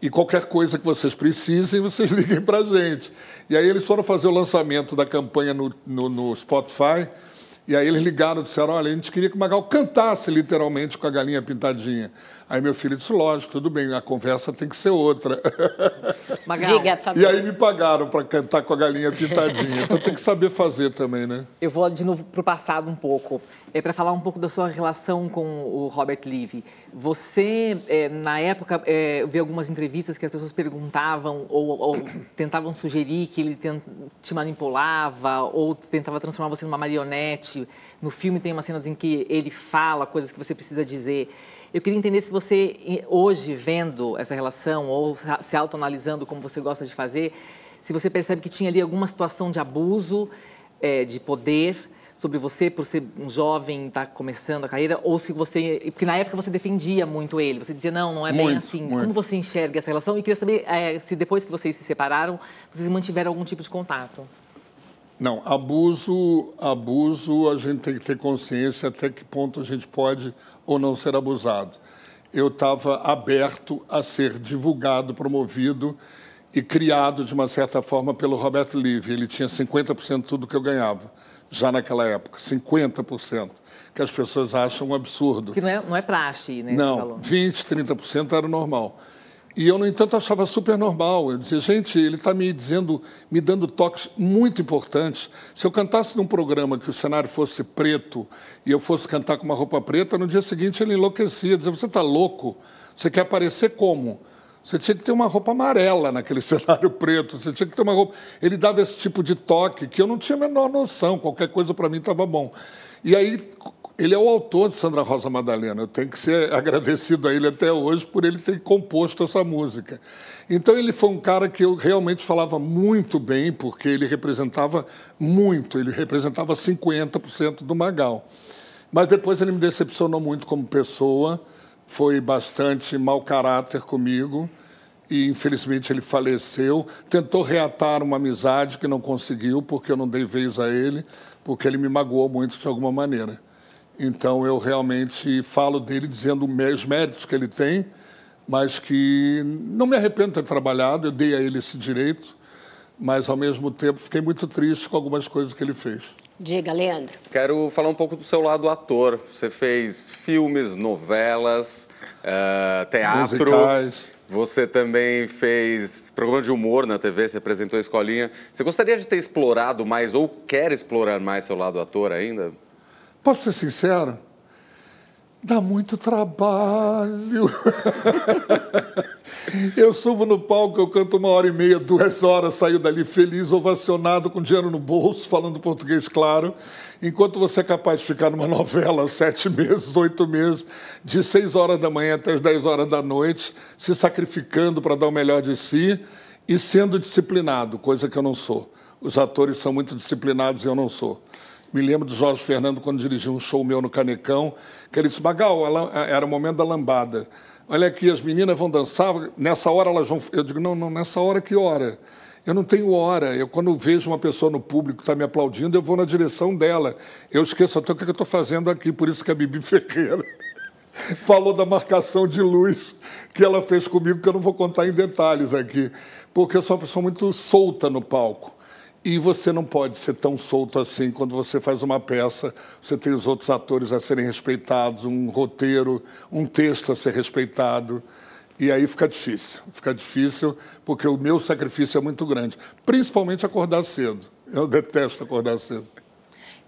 E qualquer coisa que vocês precisem, vocês liguem para a gente. E aí eles foram fazer o lançamento da campanha no, no, no Spotify. E aí eles ligaram e disseram, olha, a gente queria que o Magal cantasse literalmente com a galinha pintadinha. Aí meu filho disse, lógico, tudo bem, a conversa tem que ser outra. Diga, e aí me pagaram para cantar com a galinha pintadinha. Então tem que saber fazer também, né? eu vou de novo para o passado um pouco, é para falar um pouco da sua relação com o Robert Levy. Você, é, na época, é, eu vi algumas entrevistas que as pessoas perguntavam ou, ou tentavam sugerir que ele te manipulava ou tentava transformar você numa marionete. No filme tem umas cenas em que ele fala coisas que você precisa dizer. Eu queria entender se você, hoje, vendo essa relação ou se autoanalisando como você gosta de fazer, se você percebe que tinha ali alguma situação de abuso, eh, de poder sobre você por ser um jovem, estar começando a carreira, ou se você... Porque na época você defendia muito ele, você dizia, não, não é bem Muito, assim. muito. Como você enxerga essa relação? E queria saber eh, se depois que vocês se separaram, vocês mantiveram algum tipo de contato. Não, abuso, abuso, a gente tem que ter consciência até que ponto a gente pode ou não ser abusado. Eu estava aberto a ser divulgado, promovido e criado de uma certa forma pelo Roberto Livre. Ele tinha 50% de tudo que eu ganhava, já naquela época, 50%, que as pessoas acham um absurdo. Porque não é, não é praxe, né? Não, valor. 20, 30% era normal. E eu, no entanto, achava super normal. Eu dizia, gente, ele está me dizendo, me dando toques muito importantes. Se eu cantasse num programa que o cenário fosse preto e eu fosse cantar com uma roupa preta, no dia seguinte ele enlouquecia, dizia, você está louco? Você quer aparecer como? Você tinha que ter uma roupa amarela naquele cenário preto, você tinha que ter uma roupa. Ele dava esse tipo de toque que eu não tinha a menor noção, qualquer coisa para mim estava bom. E aí, ele é o autor de Sandra Rosa Madalena, eu tenho que ser agradecido a ele até hoje por ele ter composto essa música. Então, ele foi um cara que eu realmente falava muito bem, porque ele representava muito, ele representava 50% do Magal. Mas depois ele me decepcionou muito como pessoa, foi bastante mau caráter comigo e infelizmente ele faleceu. Tentou reatar uma amizade que não conseguiu, porque eu não dei vez a ele, porque ele me magoou muito de alguma maneira. Então eu realmente falo dele dizendo os méritos que ele tem, mas que não me arrependo de ter trabalhado, eu dei a ele esse direito, mas ao mesmo tempo fiquei muito triste com algumas coisas que ele fez. Diga, Leandro. Quero falar um pouco do seu lado ator. Você fez filmes, novelas, eh, teatro. Musicais. Você também fez programa de humor na TV, você apresentou a escolinha. Você gostaria de ter explorado mais ou quer explorar mais seu lado ator ainda? Posso ser sincero? Dá muito trabalho. eu subo no palco, eu canto uma hora e meia, duas horas, saio dali feliz, ovacionado, com dinheiro no bolso, falando português claro. Enquanto você é capaz de ficar numa novela sete meses, oito meses, de seis horas da manhã até as dez horas da noite, se sacrificando para dar o melhor de si e sendo disciplinado, coisa que eu não sou. Os atores são muito disciplinados e eu não sou. Me lembro do Jorge Fernando quando dirigiu um show meu no Canecão, que ele disse: Magal, era o momento da lambada. Olha aqui, as meninas vão dançar, nessa hora elas vão. Eu digo: não, não, nessa hora que hora? Eu não tenho hora. Eu, quando vejo uma pessoa no público que está me aplaudindo, eu vou na direção dela. Eu esqueço até o que eu estou fazendo aqui, por isso que a Bibi Ferreira falou da marcação de luz que ela fez comigo, que eu não vou contar em detalhes aqui, porque eu sou uma pessoa muito solta no palco. E você não pode ser tão solto assim quando você faz uma peça. Você tem os outros atores a serem respeitados, um roteiro, um texto a ser respeitado. E aí fica difícil. Fica difícil porque o meu sacrifício é muito grande. Principalmente acordar cedo. Eu detesto acordar cedo.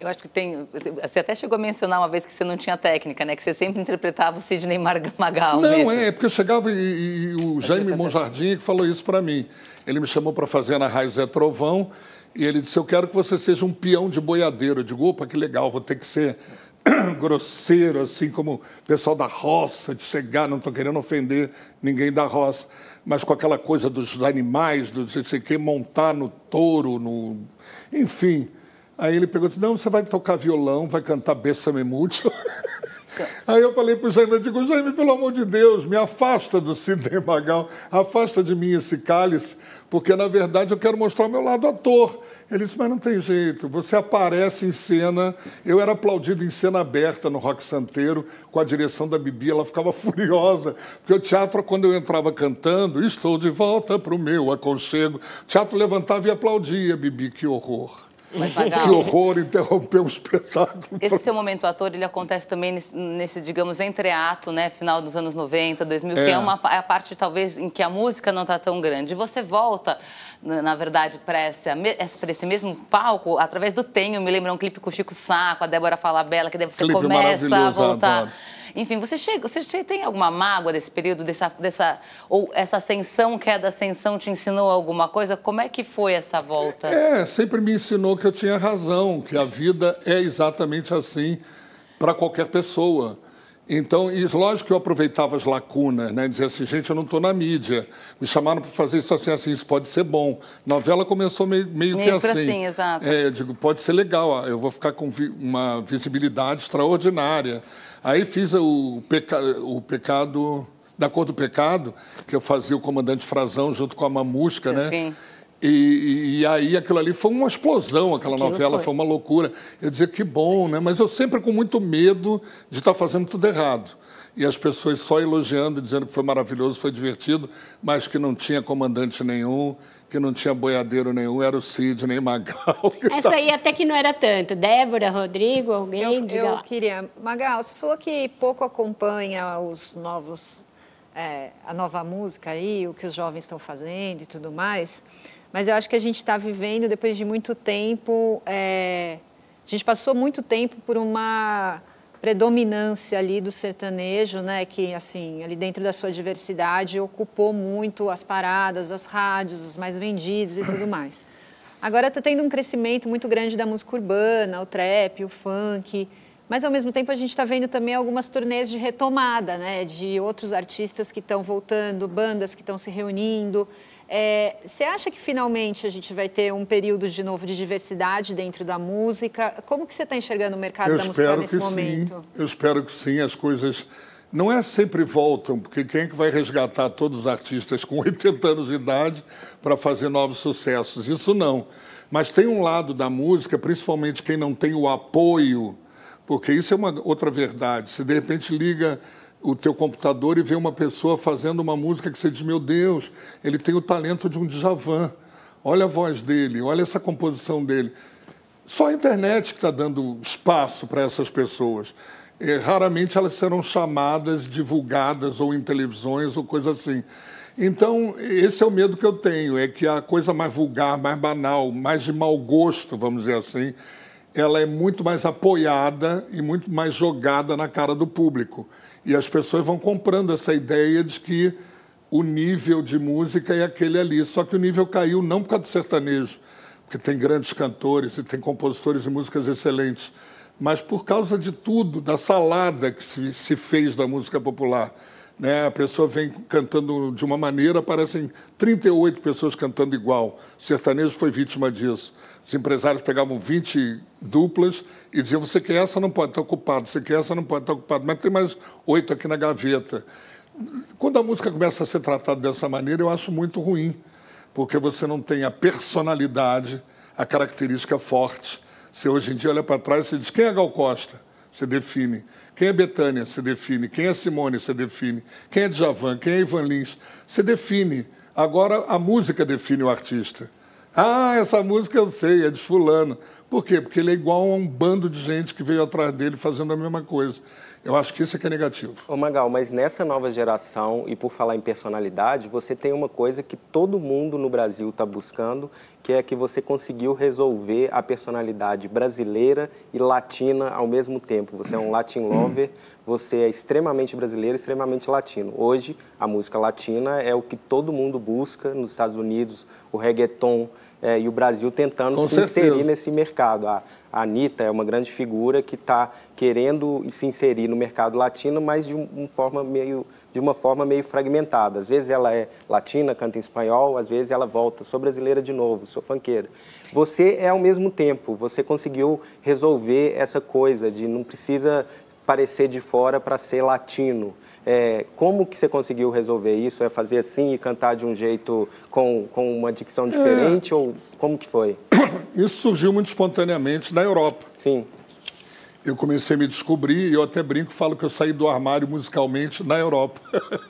Eu acho que tem. Você até chegou a mencionar uma vez que você não tinha técnica, né? Que você sempre interpretava o Sidney Magal. Não, mesmo. é, porque eu chegava e, e- o Jaime Monjardim que falou isso para mim. Ele me chamou para fazer na Raiz é Trovão e ele disse: Eu quero que você seja um peão de boiadeiro. Eu digo: opa, que legal, vou ter que ser grosseiro, assim como o pessoal da roça, de chegar, não estou querendo ofender ninguém da roça, mas com aquela coisa dos animais, do não sei o quê, montar no touro, no. Enfim. Aí ele pegou e disse: Não, você vai tocar violão, vai cantar Bessame Mucho. Aí eu falei para o Jaime, eu digo, Jaime, pelo amor de Deus, me afasta do Sidney Magal, afasta de mim esse cálice, porque na verdade eu quero mostrar o meu lado ator. Ele disse, mas não tem jeito, você aparece em cena, eu era aplaudido em cena aberta no Rock Santeiro, com a direção da Bibi, ela ficava furiosa, porque o teatro, quando eu entrava cantando, estou de volta para o meu aconchego, o teatro levantava e aplaudia, Bibi, que horror. Mas, Magal, Que horror interromper um espetáculo. Esse seu momento ator, ele acontece também nesse, nesse, digamos, entreato, né? Final dos anos 90, 2000, que É. é uma é a parte, talvez, em que a música não está tão grande. E você volta, na, verdade, para esse mesmo palco, através do Tenho. Me lembra um clipe com o Chico Sá, com a Débora Falabella, que daí você Clipe começa a voltar. adoro. Enfim, você, chega, você tem alguma mágoa desse período, dessa, dessa, ou essa ascensão, queda, ascensão, te ensinou alguma coisa? Como é que foi essa volta? É, sempre me ensinou que eu tinha razão, que a vida é exatamente assim para qualquer pessoa. Então, e lógico que eu aproveitava as lacunas, né? Dizia assim, gente, eu não estou na mídia. Me chamaram para fazer isso assim, assim, isso pode ser bom. Novela começou meio, meio, Meio que assim. assim, exato. É, eu digo, pode ser legal, ó, eu vou ficar com vi- uma visibilidade extraordinária. Aí fiz o, peca, o pecado, da cor do pecado, que eu fazia o comandante Frazão junto com a Mamusca, né? E, e- e aí aquilo ali foi uma explosão, aquela Aquilo novela foi. foi. uma loucura. Eu dizia que bom, né? Mas eu sempre com muito medo de estar fazendo tudo errado. E as pessoas só elogiando, dizendo que foi maravilhoso, foi divertido, mas que não tinha comandante nenhum, que não tinha boiadeiro nenhum, era o Sidney Magal. que Essa tá- aí até que não era tanto. Débora, Rodrigo, alguém? Eu, Diga eu lá. queria. Magal, você falou que pouco acompanha os novos, é, a nova música aí, o que os jovens estão fazendo e tudo mais. Mas eu acho que a gente está vivendo, depois de muito tempo, é, a gente passou muito tempo por uma predominância ali do sertanejo, né, que assim ali dentro da sua diversidade ocupou muito as paradas, as rádios, os mais vendidos e tudo mais. Agora está tendo um crescimento muito grande da música urbana, o trap, o funk, mas ao mesmo tempo a gente está vendo também algumas turnês de retomada, né, de outros artistas que estão voltando, bandas que estão se reunindo. É, Você acha que finalmente a gente vai ter um período de novo de diversidade dentro da música? Como que você está enxergando o mercado Eu da música nesse que momento? sim. Eu espero que sim. As coisas não é sempre voltam, porque quem é que vai resgatar todos os artistas com 80 anos de idade para fazer novos sucessos? Isso não. Mas tem um lado da música, principalmente quem não tem o apoio, porque isso é uma outra verdade. Se de repente liga o teu computador e vê uma pessoa fazendo uma música que você diz, meu Deus, ele tem o talento de um Djavan. Olha a voz dele, olha essa composição dele Só a internet que está dando espaço para essas pessoas. É, raramente elas serão chamadas, divulgadas ou em televisões ou coisa assim. Então, esse é o medo que eu tenho, é que a coisa mais vulgar, mais banal, mais de mau gosto, vamos dizer assim, ela é muito mais apoiada e muito mais jogada na cara do público. E as pessoas vão comprando essa ideia de que o nível de música é aquele ali. Só que o nível caiu não por causa do sertanejo, porque tem grandes cantores e tem compositores de músicas excelentes, mas por causa de tudo, da salada que se, se fez da música popular. Né? A pessoa vem cantando de uma maneira, aparecem 38 pessoas cantando igual. O sertanejo foi vítima disso. Os empresários pegavam 20 duplas e diziam: você quer essa, não pode estar ocupado, você quer essa, não pode estar ocupado, mas tem mais oito aqui na gaveta. Quando a música começa a ser tratada dessa maneira, eu acho muito ruim, porque você não tem a personalidade, a característica forte. Você hoje em dia olha para trás e diz: quem é Gal Costa? Você define. Quem é Betânia, você define. Quem é Simone, você define. Quem é Djavan, quem é Ivan Lins, você define. Agora a música define o artista. Ah, essa música eu sei, é de fulano. Por quê? Porque ele é igual a um bando de gente que veio atrás dele fazendo a mesma coisa. Eu acho que isso é que é negativo. Ô Magal, mas nessa nova geração, e por falar em personalidade, você tem uma coisa que todo mundo no Brasil está buscando, que é que você conseguiu resolver a personalidade brasileira e latina ao mesmo tempo. Você é um Latin lover, você é extremamente brasileiro extremamente latino. Hoje, a música latina é o que todo mundo busca nos Estados Unidos, o reggaeton, é, e o Brasil tentando Com se certeza. inserir nesse mercado. A, a Anitta é uma grande figura que está querendo se inserir no mercado latino, mas de, um, forma meio, de uma forma meio fragmentada. Às vezes ela é latina, canta em espanhol, às vezes ela volta, sou brasileira de novo, sou fanqueira. Você é ao mesmo tempo, você conseguiu resolver essa coisa de não precisa parecer de fora para ser latino. É, como que você conseguiu resolver isso? É fazer assim e cantar de um jeito com, com uma dicção diferente? Ou como que foi? Isso surgiu muito espontaneamente na Europa. Sim. Eu comecei a me descobrir e eu até brinco, falo que eu saí do armário musicalmente na Europa,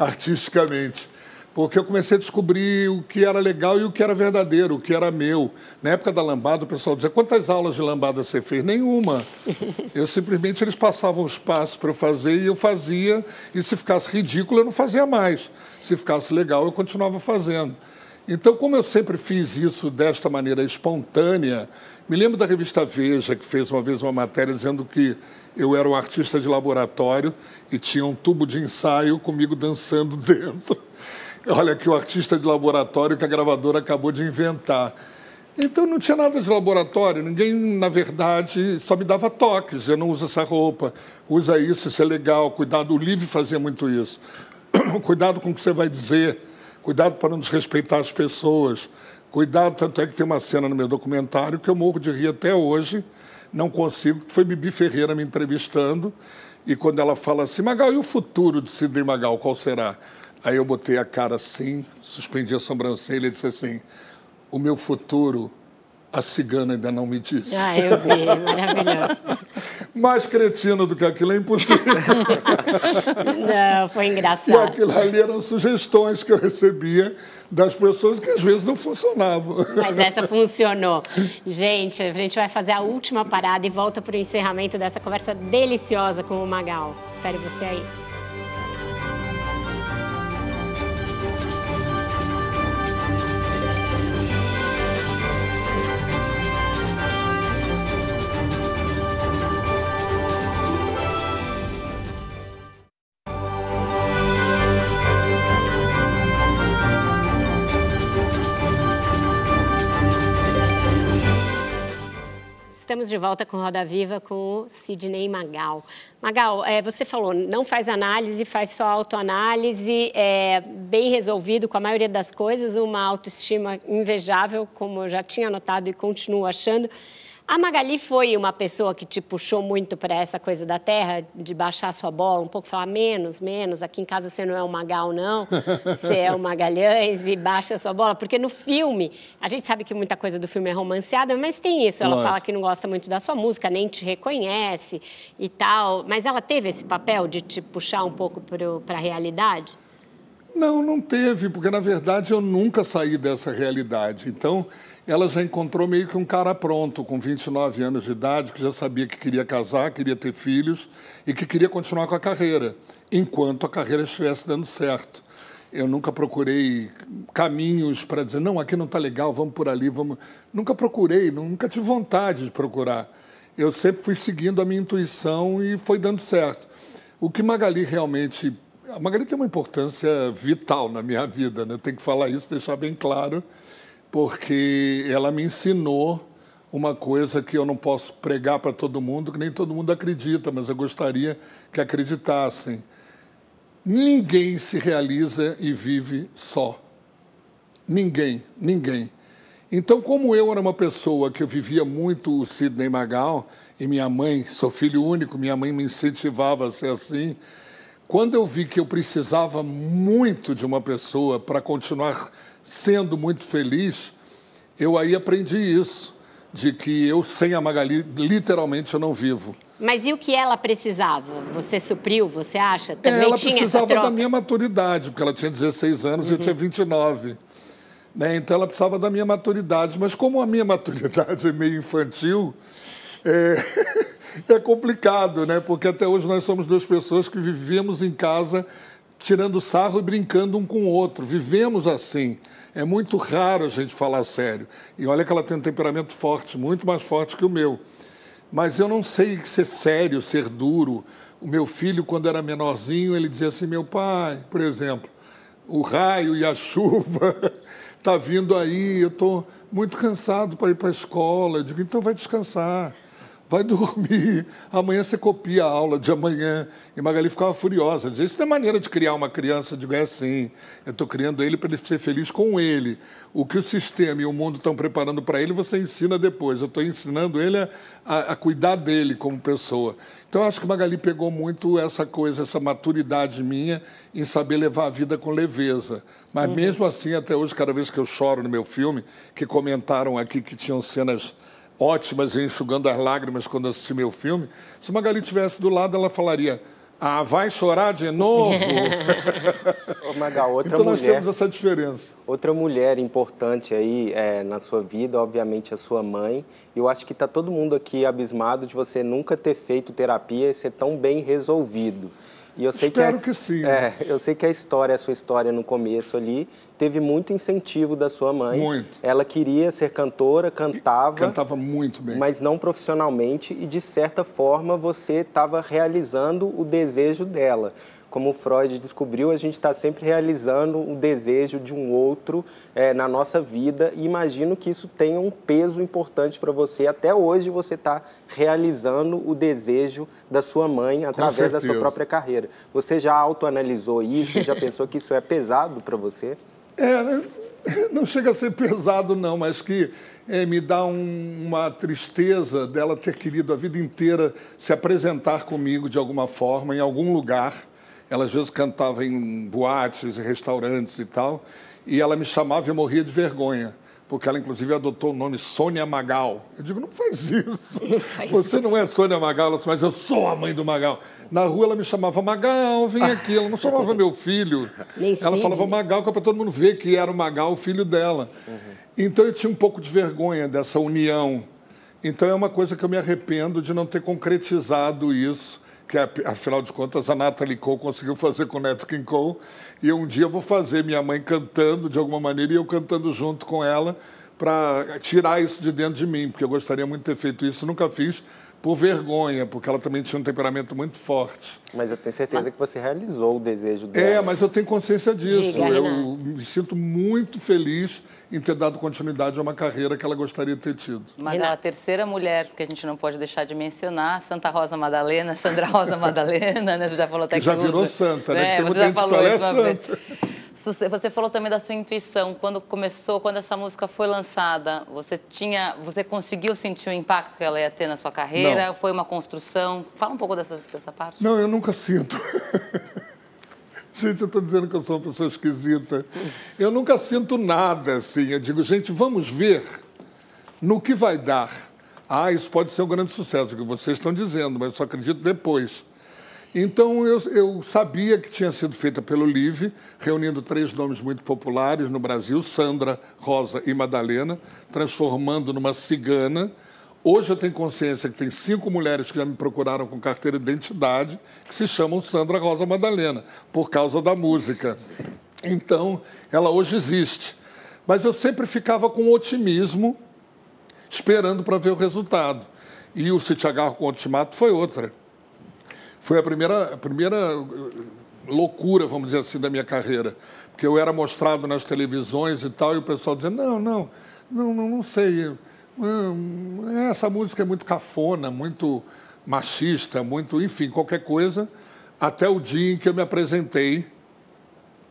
artisticamente. Porque eu comecei a descobrir o que era legal e o que era verdadeiro, o que era meu. Na época da lambada, o pessoal dizia: quantas aulas de lambada você fez? Nenhuma. Eu simplesmente, eles passavam os passos para eu fazer e eu fazia. E se ficasse ridículo, eu não fazia mais. Se ficasse legal, eu continuava fazendo. Então, como eu sempre fiz isso desta maneira espontânea, me lembro da revista Veja, que fez uma vez uma matéria dizendo que eu era um artista de laboratório e tinha um tubo de ensaio comigo dançando dentro. Olha que o artista de laboratório que a gravadora acabou de inventar. Então não tinha nada de laboratório, ninguém, na verdade, só me dava toques. Eu não uso essa roupa, usa isso, isso é legal. Cuidado, o Livre fazia muito isso. Cuidado com o que você vai dizer, cuidado para não desrespeitar as pessoas. Cuidado, tanto é que tem uma cena no meu documentário que eu morro de rir até hoje, não consigo, que foi Bibi Ferreira me entrevistando, e quando ela fala assim, Magal, e o futuro de Sidney Magal, qual será? Aí eu botei a cara assim, suspendi a sobrancelha e disse assim, o meu futuro, a cigana ainda não me disse. Ah, eu vi, maravilhoso. Mais cretino do que aquilo é impossível. Não, foi E engraçado. aquilo ali eram sugestões que eu recebia das pessoas que às vezes não funcionavam. Mas essa funcionou. Gente, a gente vai fazer a última parada e volta para o encerramento dessa conversa deliciosa com o Magal. Espero você aí. Estamos de volta com Roda Viva com o Sidney Magal. Magal, é, você falou, não faz análise, faz só autoanálise, é bem resolvido com a maioria das coisas, uma autoestima invejável, como eu já tinha notado e continuo achando. A Magali foi uma pessoa que te puxou muito para essa coisa da terra, de baixar a sua bola, um pouco falar menos, menos, aqui em casa você não é o Magal, não, você é o Magalhães e baixa a sua bola, porque no filme, a gente sabe que muita coisa do filme é romanceada, mas tem isso, ela fala que não gosta muito da sua música, nem te reconhece e tal, mas ela teve esse papel de te puxar um pouco para a realidade? Não, não teve, porque na verdade eu nunca saí dessa realidade. Então, ela já encontrou meio que um cara pronto, com 29 anos de idade, que já sabia que queria casar, queria ter filhos e que queria continuar com a carreira, enquanto a carreira estivesse dando certo. Eu nunca procurei caminhos para dizer, não, aqui não está legal, vamos por ali, vamos. Nunca procurei, nunca tive vontade de procurar. Eu sempre fui seguindo a minha intuição e foi dando certo. O que Magali realmente. A Magali tem uma importância vital na minha vida, né? eu tenho que falar isso, deixar bem claro porque ela me ensinou uma coisa que eu não posso pregar para todo mundo, que nem todo mundo acredita, mas eu gostaria que acreditassem. Ninguém se realiza e vive só. Ninguém, ninguém. Então, como eu era uma pessoa que eu vivia muito o Sidney Magal, e minha mãe, sou filho único, minha mãe me incentivava a ser assim, quando eu vi que eu precisava muito de uma pessoa para continuar sendo muito feliz, eu aí aprendi isso, de que eu sem a Magali, literalmente, eu não vivo. Mas e o que ela precisava? Você supriu, você acha? É, Também ela tinha precisava da minha maturidade, porque ela tinha 16 anos e eu tinha 29. Né? Então ela precisava da minha maturidade. Mas como a minha maturidade é meio infantil, é, é complicado, né? Porque até hoje nós somos duas pessoas que vivemos em casa tirando sarro e brincando um com o outro. Vivemos assim. É muito raro a gente falar sério. E olha que ela tem um temperamento forte, muito mais forte que o meu. Mas eu não sei ser sério, ser duro. O meu filho, quando era menorzinho, ele dizia assim: meu pai, por exemplo, o raio e a chuva tá vindo aí, eu estou muito cansado para ir para a escola. Eu digo, então vai descansar, vai dormir. Amanhã você copia a aula de amanhã. E Magali ficava furiosa, dizia, isso não é maneira de criar uma criança. Eu digo, é assim, eu estou criando ele para ele ser feliz com ele. O que o sistema e o mundo estão preparando para ele, você ensina depois. Eu estou ensinando ele a, a, a cuidar dele como pessoa. Então, eu acho que Magali pegou muito essa coisa, essa maturidade minha em saber levar a vida com leveza. Mas mesmo assim, até hoje, cada vez que eu choro no meu filme, que comentaram aqui que tinham cenas ótimas e enxugando as lágrimas quando assisti meu filme, se Magali estivesse do lado, ela falaria: Ah, vai chorar de novo? Magal, outra então nós mulher, temos essa diferença. outra mulher importante aí é, na sua vida, obviamente a sua mãe. Eu acho que está todo mundo aqui abismado de você nunca ter feito terapia e ser tão bem resolvido. E eu sei Espero que, a- que sim. É, eu sei que a história, a sua história no começo ali, teve muito incentivo da sua mãe. Muito. Ela queria ser cantora, cantava. Cantava muito bem. mas não profissionalmente e de certa forma você estava realizando o desejo dela. Como o Freud descobriu, a gente está sempre realizando o desejo de um outro eh, na nossa vida e imagino que isso tenha um peso importante para você. Até hoje você está realizando o desejo da sua mãe através da sua própria carreira. Você já autoanalisou isso? Já pensou que isso é pesado para você? É, não chega a ser pesado, não, mas que é, me dá um- uma tristeza dela ter querido a vida inteira se apresentar comigo de alguma forma, em algum lugar. Ela às vezes cantava em boates, restaurantes e tal, e ela me chamava e eu morria de vergonha. Porque ela, inclusive, adotou o nome Sônia Magal. Eu digo, não faz isso. Você não é Sônia Magal, ela disse, mas eu sou a mãe do Magal. Na rua ela me chamava Magal, vem aqui. Ela não chamava meu filho. Nem ela falava Magal, que é para todo mundo ver que era o Magal, o filho dela. Então eu tinha um pouco de vergonha dessa união. Então é uma coisa que eu me arrependo de não ter concretizado isso, que afinal de contas a Natalie Cole conseguiu fazer com o Neto King Cole. E um dia eu vou fazer minha mãe cantando de alguma maneira e eu cantando junto com ela para tirar isso de dentro de mim, porque eu gostaria muito de ter feito isso, nunca fiz por vergonha, porque ela também tinha um temperamento muito forte. Mas eu tenho certeza que você realizou o desejo dela. É, mas eu tenho consciência disso. Diga, eu me sinto muito feliz em ter dado continuidade a uma carreira que ela gostaria de ter tido. Magal, a terceira mulher que a gente não pode deixar de mencionar, Santa Rosa Madalena, Sandra Rosa Madalena, né? Você já falou até Que que já virou usa. santa, né? É, tem você muita já gente que falou fala, isso "É uma vez. santa". Você você falou também da sua intuição. Quando começou, quando essa música foi lançada, você tinha, você conseguiu sentir o impacto que ela ia ter na sua carreira? Não. Foi uma construção? Fala um pouco dessa, dessa parte. Não, eu nunca sinto. Gente, eu estou dizendo que eu sou uma pessoa esquisita. Eu nunca sinto nada assim. Eu digo, gente, vamos ver no que vai dar. Ah, isso pode ser um grande sucesso, o que vocês estão dizendo, mas só acredito depois. Então eu, eu sabia que tinha sido feita pelo LIVE, reunindo três nomes muito populares no Brasil, Sandra, Rosa e Madalena, transformando numa cigana. Hoje eu tenho consciência que tem cinco mulheres que já me procuraram com carteira de identidade, que se chamam Sandra Rosa Madalena, por causa da música. Então, ela hoje existe. Mas eu sempre ficava com otimismo, esperando para ver o resultado. E o Se Te Agarro com o Ultimato foi outra. Foi a primeira, a primeira eh, loucura, vamos dizer assim, da minha carreira. Porque eu era mostrado nas televisões e tal, e o pessoal dizendo, não, não, não, não, não sei. Hum, Essa música é muito cafona, muito machista, muito, enfim, qualquer coisa. Até o dia em que eu me apresentei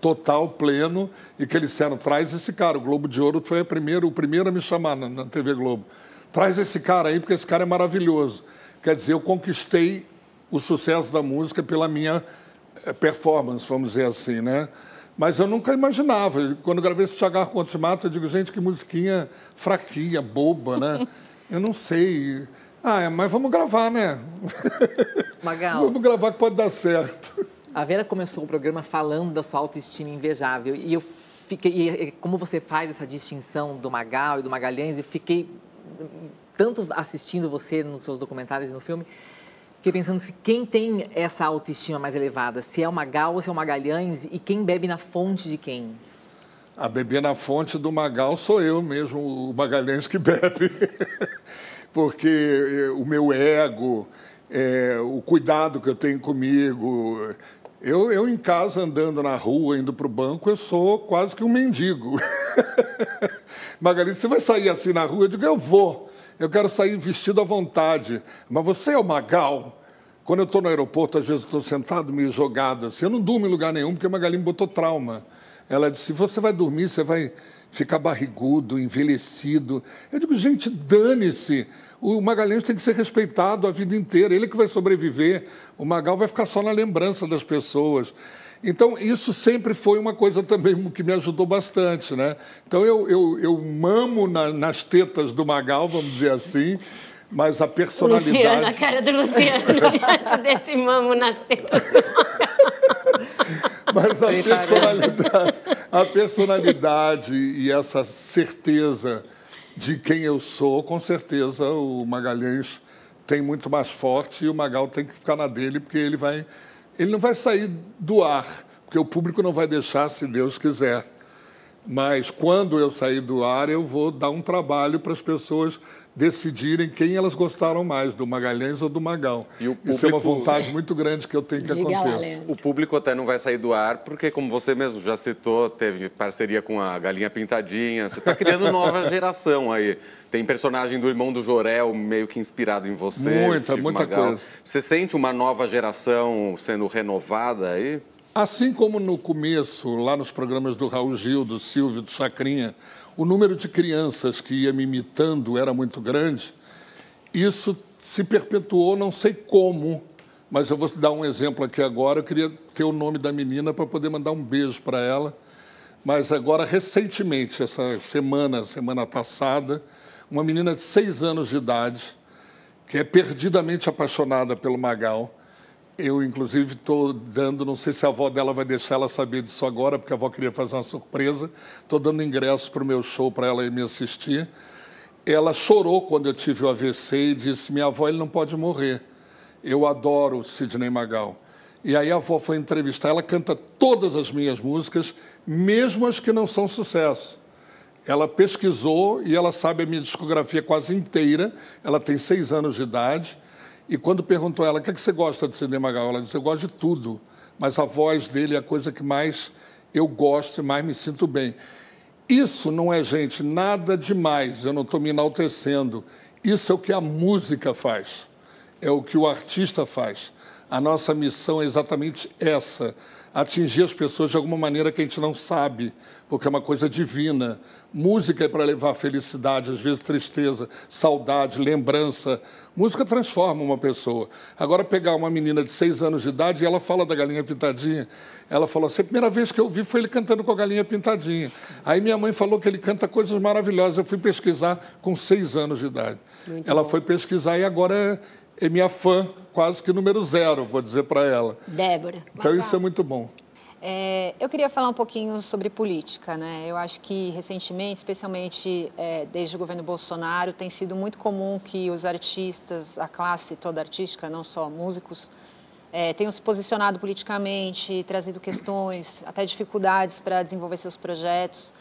total, pleno, e que eles disseram, traz esse cara. O Globo de Ouro foi a primeira, o primeiro a me chamar na, na TV Globo. Traz esse cara aí, porque esse cara é maravilhoso. Quer dizer, eu conquistei o sucesso da música pela minha eh, performance, vamos dizer assim, né? Mas eu nunca imaginava. Quando gravei esse Tiagar com o Ultimato, eu digo, gente, que musiquinha fraquinha, boba, né? Eu não sei. Ah, é, mas vamos gravar, né? Magal. vamos gravar que pode dar certo. A Vera começou o programa falando da sua autoestima invejável. E eu fiquei. E como você faz essa distinção do Magal e do Magalhães, eu fiquei tanto assistindo você nos seus documentários e no filme, fiquei pensando se quem tem essa autoestima mais elevada, se é o Magal ou se é o Magalhães e quem bebe na fonte de quem. A beber na fonte do Magal sou eu mesmo, o Magalhães que bebe. Porque eh, o meu ego, eh, o cuidado que eu tenho comigo. Eu, eu em casa, andando na rua, indo para o banco, eu sou quase que um mendigo. Magalhães, você vai sair assim na rua? Eu digo, eu vou. Eu quero sair vestido à vontade. Mas você é o Magal? Quando eu estou no aeroporto, às vezes estou sentado meio jogado assim. Eu não durmo em lugar nenhum, porque a Magali me botou trauma. Ela disse: você vai dormir, você vai ficar barrigudo, envelhecido. Eu digo, gente, dane-se. O Magalhães tem que ser respeitado a vida inteira. Ele que vai sobreviver. O Magal vai ficar só na lembrança das pessoas. Então, isso sempre foi uma coisa também que me ajudou bastante. Né? Então, eu, eu, eu mamo na- nas tetas do Magal, vamos dizer assim, mas a personalidade. Luciano, a cara do Luciano diante desse mamo nas tetas. Mas a personalidade, a personalidade e essa certeza de quem eu sou, com certeza o Magalhães tem muito mais forte e o Magal tem que ficar na dele, porque ele vai. Ele não vai sair do ar, porque o público não vai deixar se Deus quiser. Mas quando eu sair do ar, eu vou dar um trabalho para as pessoas decidirem quem elas gostaram mais, do Magalhães ou do Magal. E o Isso é uma público- vontade muito grande que eu tenho que Diga lá, aconteça. Leandro. O público até não vai sair do ar, porque, como você mesmo já citou, teve parceria com a Galinha Pintadinha. Você está criando nova geração aí. Tem personagem do irmão do Jorel meio que inspirado em você. Muita, Steve muita Magal. coisa. Você sente uma nova geração sendo renovada aí? Assim como no começo, lá nos programas do Raul Gil, do Silvio, do Chacrinha, o número de crianças que ia me imitando era muito grande, isso se perpetuou, não sei como, mas eu vou dar um exemplo aqui agora. Eu queria ter o nome da menina para poder mandar um beijo para ela. Mas agora, recentemente, essa semana, semana passada, uma menina de seis anos de idade, que é perdidamente apaixonada pelo Magal. Eu, inclusive, estou dando, não sei se a avó dela vai deixar ela saber disso agora, porque a avó queria fazer uma surpresa. Estou dando ingresso para o meu show para ela ir me assistir. Ela chorou quando eu tive o AVC e disse: Minha avó, ele não pode morrer. Eu adoro Sidney Magal. E aí a avó foi entrevistar. Ela canta todas as minhas músicas, mesmo as que não são sucesso. Ela pesquisou e ela sabe a minha discografia quase inteira. Ela tem seis anos de idade. E quando perguntou a ela, o que, é que você gosta de Sidney Magal? Ela disse, eu gosto de tudo. Mas a voz dele é a coisa que mais eu gosto e mais me sinto bem. Isso não é, gente, nada demais. Eu não estou me enaltecendo. Isso é o que a música faz. É o que o artista faz. A nossa missão é exatamente essa: atingir as pessoas de alguma maneira que a gente não sabe, porque é uma coisa divina. Música é para levar felicidade, às vezes tristeza, saudade, lembrança. Música transforma uma pessoa. Agora, pegar uma menina de seis anos de idade e ela fala da galinha pintadinha. Ela falou assim: a primeira vez que eu vi foi ele cantando com a galinha pintadinha. Aí minha mãe falou que ele canta coisas maravilhosas. Eu fui pesquisar com seis anos de idade. ela foi pesquisar e agora é minha fã, quase que número zero, vou dizer para ela. Débora. Então isso é muito bom. É, eu queria falar um pouquinho sobre política, né? Eu acho que recentemente, especialmente é, desde o governo Bolsonaro, tem sido muito comum que os artistas, a classe toda artística, não só músicos, é, tenham se posicionado politicamente, trazido questões, até dificuldades para desenvolver seus projetos.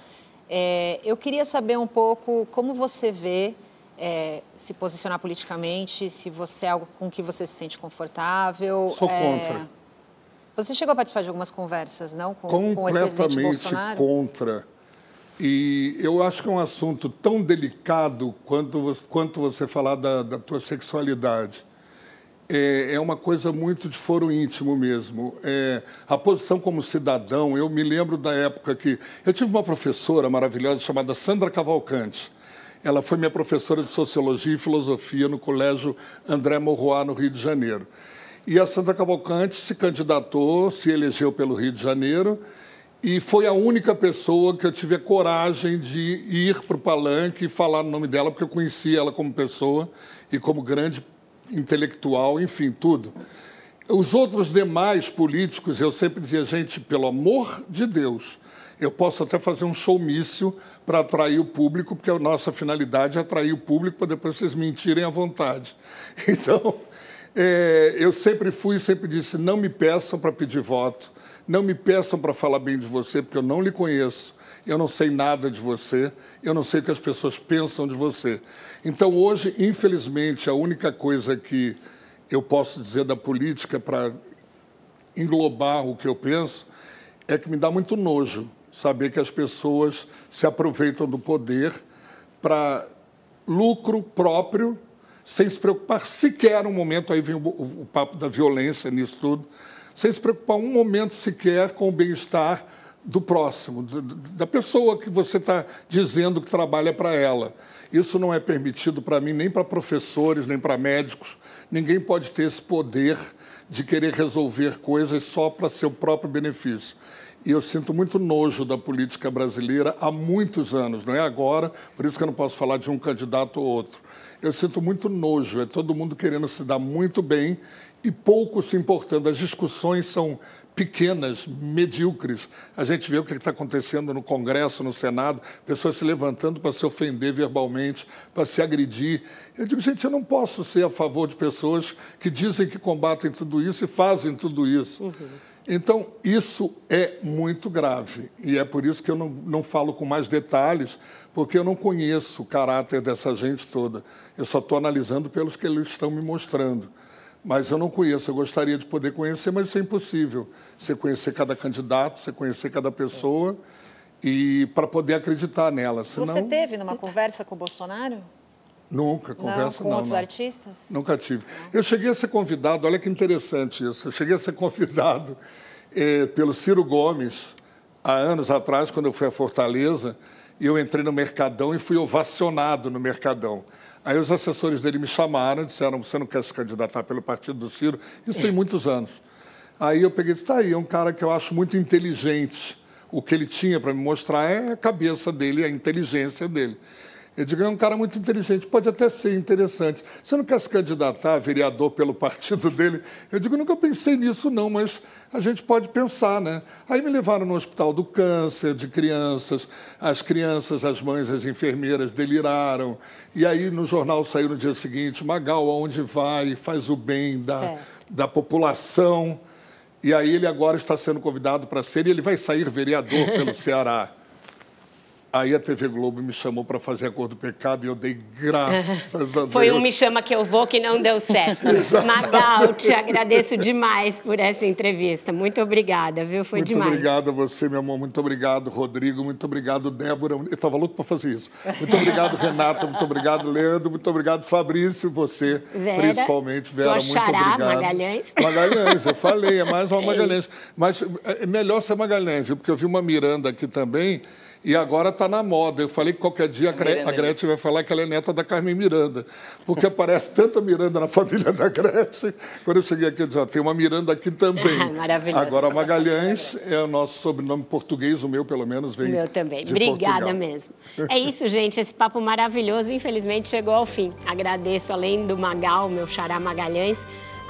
É, eu queria saber um pouco como você vê é, se posicionar politicamente, se você é algo com que você se sente confortável. Sou é, contra. Você chegou a participar de algumas conversas, não? Com, com completamente Bolsonaro? contra. E eu acho que é um assunto tão delicado quanto você, quanto você falar da, da tua sexualidade. É, é uma coisa muito de foro íntimo mesmo. É, a posição como cidadão, eu me lembro da época que... Eu tive uma professora maravilhosa chamada Sandra Cavalcante. Ela foi minha professora de Sociologia e Filosofia no Colégio André Morroá, no Rio de Janeiro. E a Sandra Cavalcante se candidatou, se elegeu pelo Rio de Janeiro e foi a única pessoa que eu tive a coragem de ir para o palanque e falar no nome dela, porque eu conhecia ela como pessoa e como grande intelectual, enfim, tudo. Os outros demais políticos, eu sempre dizia, gente, pelo amor de Deus, eu posso até fazer um showmício para atrair o público, porque a nossa finalidade é atrair o público para depois vocês mentirem à vontade. Então, é, eu sempre fui e sempre disse: não me peçam para pedir voto, não me peçam para falar bem de você, porque eu não lhe conheço, eu não sei nada de você, eu não sei o que as pessoas pensam de você. Então, hoje, infelizmente, a única coisa que eu posso dizer da política para englobar o que eu penso é que me dá muito nojo saber que as pessoas se aproveitam do poder para lucro próprio sem se preocupar sequer um momento, aí vem o, o, o papo da violência nisso tudo, sem se preocupar um momento sequer com o bem-estar do próximo, da pessoa que você está dizendo que trabalha para ela. Isso não é permitido para mim, nem para professores, nem para médicos. Ninguém pode ter esse poder de querer resolver coisas só para seu próprio benefício. E eu sinto muito nojo da política brasileira há muitos anos, não é agora, por isso que eu não posso falar de um candidato ou outro eu sinto muito nojo. É todo mundo querendo se dar muito bem e pouco se importando. As discussões são pequenas, medíocres. A gente vê o que está acontecendo no Congresso, no Senado, pessoas se levantando para se ofender verbalmente, para se agredir. Eu digo, gente, eu não posso ser a favor de pessoas que dizem que combatem tudo isso e fazem tudo isso. Uhum. Então, isso é muito grave. E é por isso que eu não, não falo com mais detalhes, porque eu não conheço o caráter dessa gente toda. Eu só estou analisando pelos que eles estão me mostrando. Mas eu não conheço, eu gostaria de poder conhecer, mas isso é impossível. Você conhecer cada candidato, você conhecer cada pessoa e para poder acreditar nela. Senão... Você teve numa conversa com o Bolsonaro? Nunca, conversa não. Com não, outros não. artistas? Nunca tive. Eu cheguei a ser convidado, olha que interessante isso, eu cheguei a ser convidado eh, pelo Ciro Gomes, há anos atrás, quando eu fui a Fortaleza, e eu entrei no Mercadão e fui ovacionado no Mercadão. Aí os assessores dele me chamaram disseram: Você não quer se candidatar pelo partido do Ciro? Isso tem muitos anos. Aí eu peguei e disse: Está aí, é um cara que eu acho muito inteligente. O que ele tinha para me mostrar é a cabeça dele, a inteligência dele. Eu digo, é um cara muito inteligente, pode até ser interessante. Você não quer se candidatar a vereador pelo partido dele? Eu digo, nunca pensei nisso, não, mas a gente pode pensar, né? Aí me levaram no Hospital do Câncer de crianças, as crianças, as mães, as enfermeiras deliraram. E aí no jornal saiu no dia seguinte, Magal, aonde vai, faz o bem da, da população. E aí ele agora está sendo convidado para ser, e ele vai sair vereador pelo Ceará. Aí a TV Globo me chamou para fazer a cor do pecado e eu dei graças a Deus. Foi um me chama que eu vou que não deu certo. Magal, te agradeço demais por essa entrevista. Muito obrigada, viu? Foi muito demais. Muito obrigado a você, meu amor. Muito obrigado, Rodrigo. Muito obrigado, Débora. Eu estava louco para fazer isso. Muito obrigado, Renata. Muito obrigado, Leandro. Muito obrigado, Fabrício. Você, Vera, principalmente, Vera. Muito xará, obrigado. Magalhães. Magalhães, eu falei, é mais uma É Magalhães. Mas é melhor ser Magalhães, viu? porque eu vi uma Miranda aqui também E agora está na moda. Eu falei que qualquer dia a, Gre a Gretchen vai falar que ela é neta da Carmen Miranda, porque aparece tanta Miranda na família da Gretchen. Quando eu cheguei aqui, eu disse, ó, tem uma Miranda aqui também. Maravilhoso. Agora, Magalhães é o nosso sobrenome português, o meu, pelo menos, vem O meu também. Obrigada Portugal. mesmo. É isso, gente. Esse papo maravilhoso, infelizmente, chegou ao fim. Agradeço, além do Magal, meu xará Magalhães,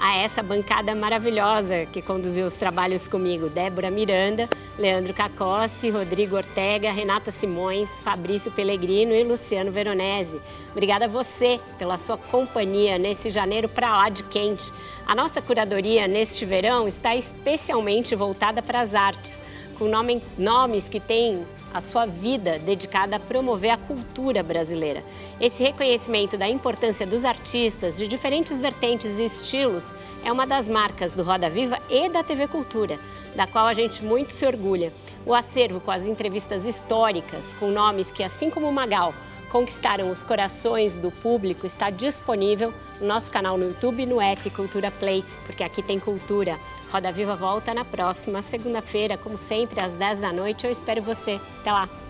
a essa bancada maravilhosa que conduziu os trabalhos comigo. Débora Miranda, Leandro Cacossi, Rodrigo Ortega, Renata Simões, Fabrício Pellegrino e Luciano Veronese. Obrigada a você pela sua companhia nesse janeiro pra lá de quente. A nossa curadoria neste verão está especialmente voltada para as artes com nome- nomes que têm a sua vida dedicada a promover a cultura brasileira. Esse reconhecimento da importância dos artistas de diferentes vertentes e estilos é uma das marcas do Roda Viva e da TV Cultura, da qual a gente muito se orgulha. O acervo com as entrevistas históricas, com nomes que, assim como o Magal, conquistaram os corações do público está disponível no nosso canal no YouTube e no app Cultura Play, porque aqui tem cultura. Roda Viva volta na próxima segunda-feira, como sempre, às 10 da noite. Eu espero você. Até lá!